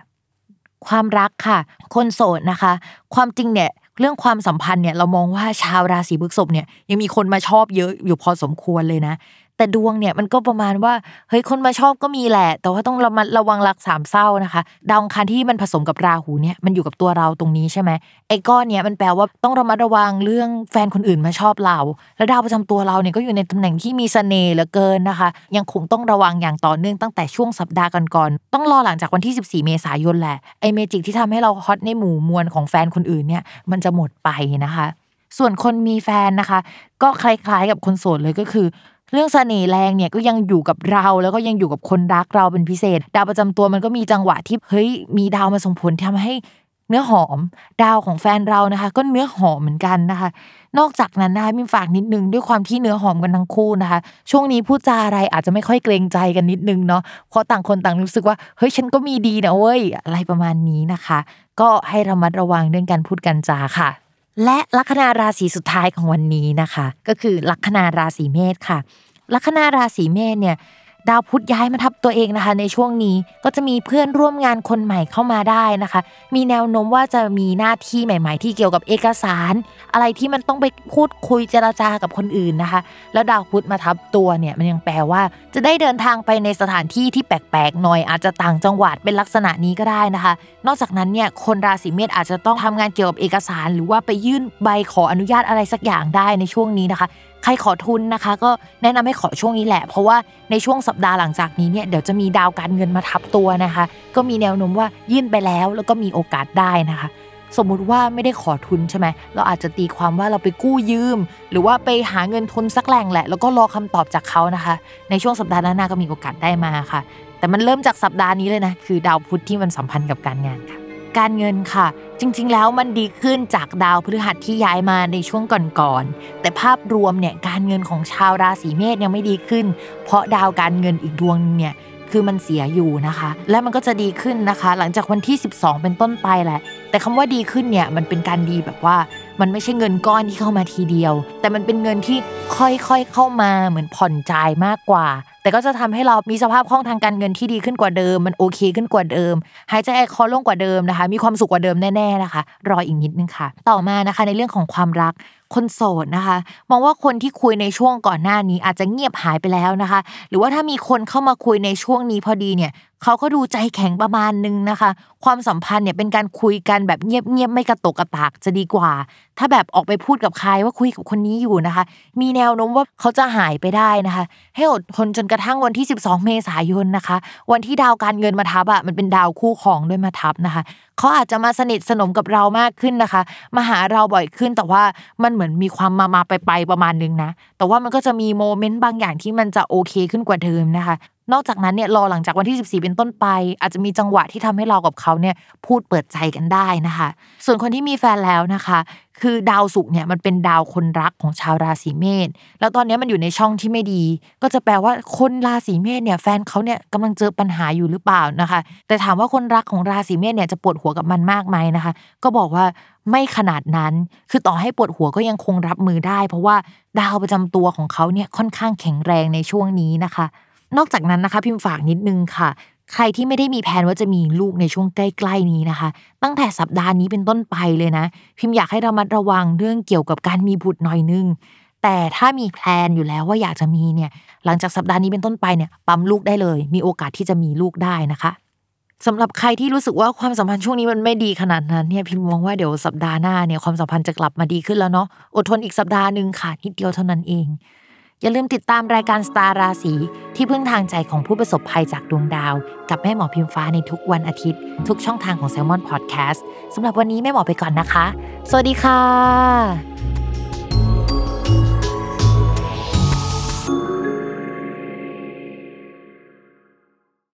ความรักค่ะ คนโสดนะคะ ความจริงเนี่ยเรื่องความสัมพันธ์เนี่ยเรามองว่าชาวราศีพฤษภเนี่ยยังมีคนมาชอบเยอะอยู่พอสมควรเลยนะ แต่ดวงเนี่ยมันก็ประมาณว่าเฮ้ยคนมาชอบก็มีแหละ แต่ว่าต้องระมัดระวังรักสามเศร้านะคะดาวอังคารที่มันผสมกับราหูเนี่ยมันอยู่กับตัวเราตรงนี้ใช่ไหมไอ้ก้อนเนี่ยมันแปลว่าต้องระมัดระวังเรื่องแฟนคนอื่นมาชอบเรา แล้วดาวประจำตัวเราเนี่ยก็อยู่ในตำแหน่งที่มีเสน่ห์เหลือเกินนะคะ ยังคงต้องระวังอย่างต่อเนื่องตั้งแต่ช่วงสัปดาห์ก่อนๆต้องรอหลังจากวันที่ 14 เมษายนแหละไอ้เมจิกที่ทำให้เราฮอตในหมู่มวลของแฟนคนอื่นเนี่ยมันจะหมดไปนะคะ ส่วนคนมีแฟนนะคะ ก็คล้ายๆกับคนโสดเลยก็คือ เรื่องเสน่ห์แรงเนี่ยก็ยังอยู่กับเราแล้วก็ยังอยู่กับคนรักเราเป็นพิเศษ ดาวประจำตัวมันก็มีจังหวะที่เฮ้ยมีดาวมาส่งผลทำให้เนื้อหอม ดาวของแฟนเรานะคะ ก็เนื้อหอมเหมือนกันนะคะ นอกจากนั้นนะคะมิมฝากนิดนึงด้วยความที่เนื้อหอมกันทั้งคู่นะคะ ช่วงนี้พูดจาอะไรอาจจะไม่ค่อยเกรงใจกันนิดนึงเนาะเพราะต่างคนต่างรู้สึกว่าเฮ้ยฉันก็มีดีนะเว้ยอะไรประมาณนี้นะคะ ก็ให้ระมัดระวังเรื่องการพูดกันจาค่ะ และลัคนาราศีสุดท้ายของวันนี้นะคะ ก็คือลัคนาราศีเมษค่ะ ลัคนาราศีเมษเนี่ย ดาวพุธย้ายมาทับตัวเองนะคะ ในช่วงนี้ก็จะมีเพื่อนร่วมงานคนใหม่เข้ามาได้นะคะ มีแนวโน้มว่าจะมีหน้าที่ใหม่ๆ ที่เกี่ยวกับเอกสาร อะไรที่มันต้องไปพูดคุยเจรจากับคนอื่นนะคะ แล้วดาวพุธมาทับตัวเนี่ยมันยังแปลว่า จะได้เดินทางไปในสถานที่ที่แปลกๆหน่อยอาจจะต่างจังหวัดเป็นลักษณะนี้ก็ได้นะคะ นอกจากนั้นเนี่ยคนราศีเมษอาจจะต้องทำงานเกี่ยวกับเอกสาร หรือว่าไปยื่นใบขออนุญาตอะไรสักอย่างได้ในช่วงนี้นะคะ ใครขอทุนนะคะ ก็แนะนำให้ขอช่วงนี้แหละ เพราะว่าในช่วงสัปดาห์หลังจากนี้เนี่ยเดี๋ยวจะมีดาวการเงินมาทับตัวนะคะ ก็มีแนวโน้มว่ายื่นไปแล้วแล้วก็มีโอกาสได้นะคะ สมมุติว่าไม่ได้ขอทุนใช่ไหมเราอาจจะตีความว่าเราไปกู้ยืม หรือว่าไปหาเงินทุนสักแหล่งแหละ แล้วก็รอคำตอบจากเขานะคะ ในช่วงสัปดาห์หน้าก็มีโอกาสได้มาค่ะ แต่มันเริ่มจากสัปดาห์นี้เลยนะคือดาวพุธที่มันสัมพันธ์กับการงานค่ะ การเงินค่ะ จริงๆ แล้วมันดีขึ้นจากดาวพฤหัสที่ย้ายมาในช่วงก่อนๆ แต่ภาพรวมเนี่ยการเงินของชาวราศีเมษยังไม่ดีขึ้น เพราะดาวการเงินอีกดวงนึงเนี่ยคือมันเสียอยู่นะคะ และมันก็จะดีขึ้นนะคะ หลังจากวันที่ 12 เป็นต้นไปแหละ แต่คำว่าดีขึ้นเนี่ยมันเป็นการดีแบบว่า มันไม่ใช่เงินก้อนที่เข้ามาทีเดียว แต่มันเป็นเงินที่ค่อยๆเข้ามาเหมือนผ่อนจ่ายมากกว่า แต่ก็จะทำให้เรามีสภาพคล่องทางการเงินที่ดีขึ้นกว่าเดิม มันโอเคขึ้นกว่าเดิม หายใจคอร์คอลงกว่าเดิมนะคะ มีความสุขกว่าเดิมแน่ๆนะคะ รออีกนิดนึงค่ะ ต่อมานะคะในเรื่องของความรัก คนโสดนะคะมองว่าคนที่คุยในช่วงก่อนหน้านี้อาจจะเงียบหายไปแล้วนะคะ หรือว่าถ้ามีคนเข้ามาคุยในช่วงนี้พอดีเนี่ยเขาก็ดูใจแข็งประมาณนึงนะคะ ความสัมพันธ์เนี่ยเป็นการคุยกันแบบเงียบๆไม่กระตกกระตากจะดีกว่า ถ้าแบบออกไปพูดกับใครว่าคุยกับคนนี้อยู่นะคะ มีแนวโน้มว่าเขาจะหายไปได้นะคะ ให้อดทนจนกระทั่งวันที่ 12 เมษายนนะคะ วันที่ดาวการเงินมาทับอะมันเป็นดาวคู่ครองด้วยมาทับนะคะ เขาอาจจะมาสนิทสนมกับเรามากขึ้นนะคะ มาหาเราบ่อยขึ้นแต่ว่ามันเหมือนมีความมามาไปไปประมาณนึงนะ แต่ว่ามันก็จะมีโมเมนต์บางอย่างที่มันจะโอเคขึ้นกว่าเดิมนะคะนอกจากนั้นเนี่ยรอหลังจากวันที่ 14 เป็นต้นไป อาจจะมีจังหวะที่ทำให้เรากับเขาเนี่ยพูดเปิดใจกันได้นะคะ ส่วนคนที่มีแฟนแล้วนะคะ คือดาวศุกร์เนี่ยมันเป็นดาวคนรักของชาวราศีเมษแล้วตอนนี้มันอยู่ในช่องที่ไม่ดี ก็จะแปลว่าคนราศีเมษเนี่ยแฟนเขาเนี่ยกำลังเจอปัญหาอยู่หรือเปล่านะคะ แต่ถามว่าคนรักของราศีเมษเนี่ยจะปวดหัวกับมันมากไหมนะคะ ก็บอกว่าไม่ขนาดนั้น คือต่อให้ปวดหัวก็ยังคงรับมือได้ เพราะว่าดาวประจำตัวของเขาเนี่ยค่อนข้างแข็งแรงในช่วงนี้นะคะ นอกจากนั้นนะคะ พิมพ์ฝากนิดนึงค่ะ ใครที่ไม่ได้มีแผนว่าจะมีลูกในช่วงใกล้ๆนี้นะคะ ตั้งแต่สัปดาห์นี้เป็นต้นไปเลยนะ พิมพ์อยากให้ระมัดระวังเรื่องเกี่ยวกับการมีบุตรหน่อยนึง แต่ถ้ามีแพลนอยู่แล้วว่าอยากจะมีเนี่ยหลังจากสัปดาห์นี้เป็นต้นไปเนี่ยปั๊มลูกได้เลย มีโอกาสที่จะมีลูกได้นะคะสำหรับใครที่รู้สึกว่าความสัมพันธ์ช่วงนี้มันไม่ดีขนาดนั้นเนี่ยพิมพ์มองว่าเดี๋ยวสัปดาห์หน้าเนี่ยความสัมพันธ์จะกลับมาดีขึ้นแล้วเนาะอดทนอีกสัปดาห์หนึ่งค่ะนิดเดียวเท่านั้นเอง อย่าลืมติดตามรายการสตาร์ราศีที่พึ่งทางใจของผู้ประสบภัยจากดวงดาว กับแม่หมอพิมฟ้าในทุกวันอาทิตย์ ทุกช่องทางของ s ซ l m o n Podcast สำหรับวันนี้แม่หมอไปก่อนนะคะ สวัสดีค่ะ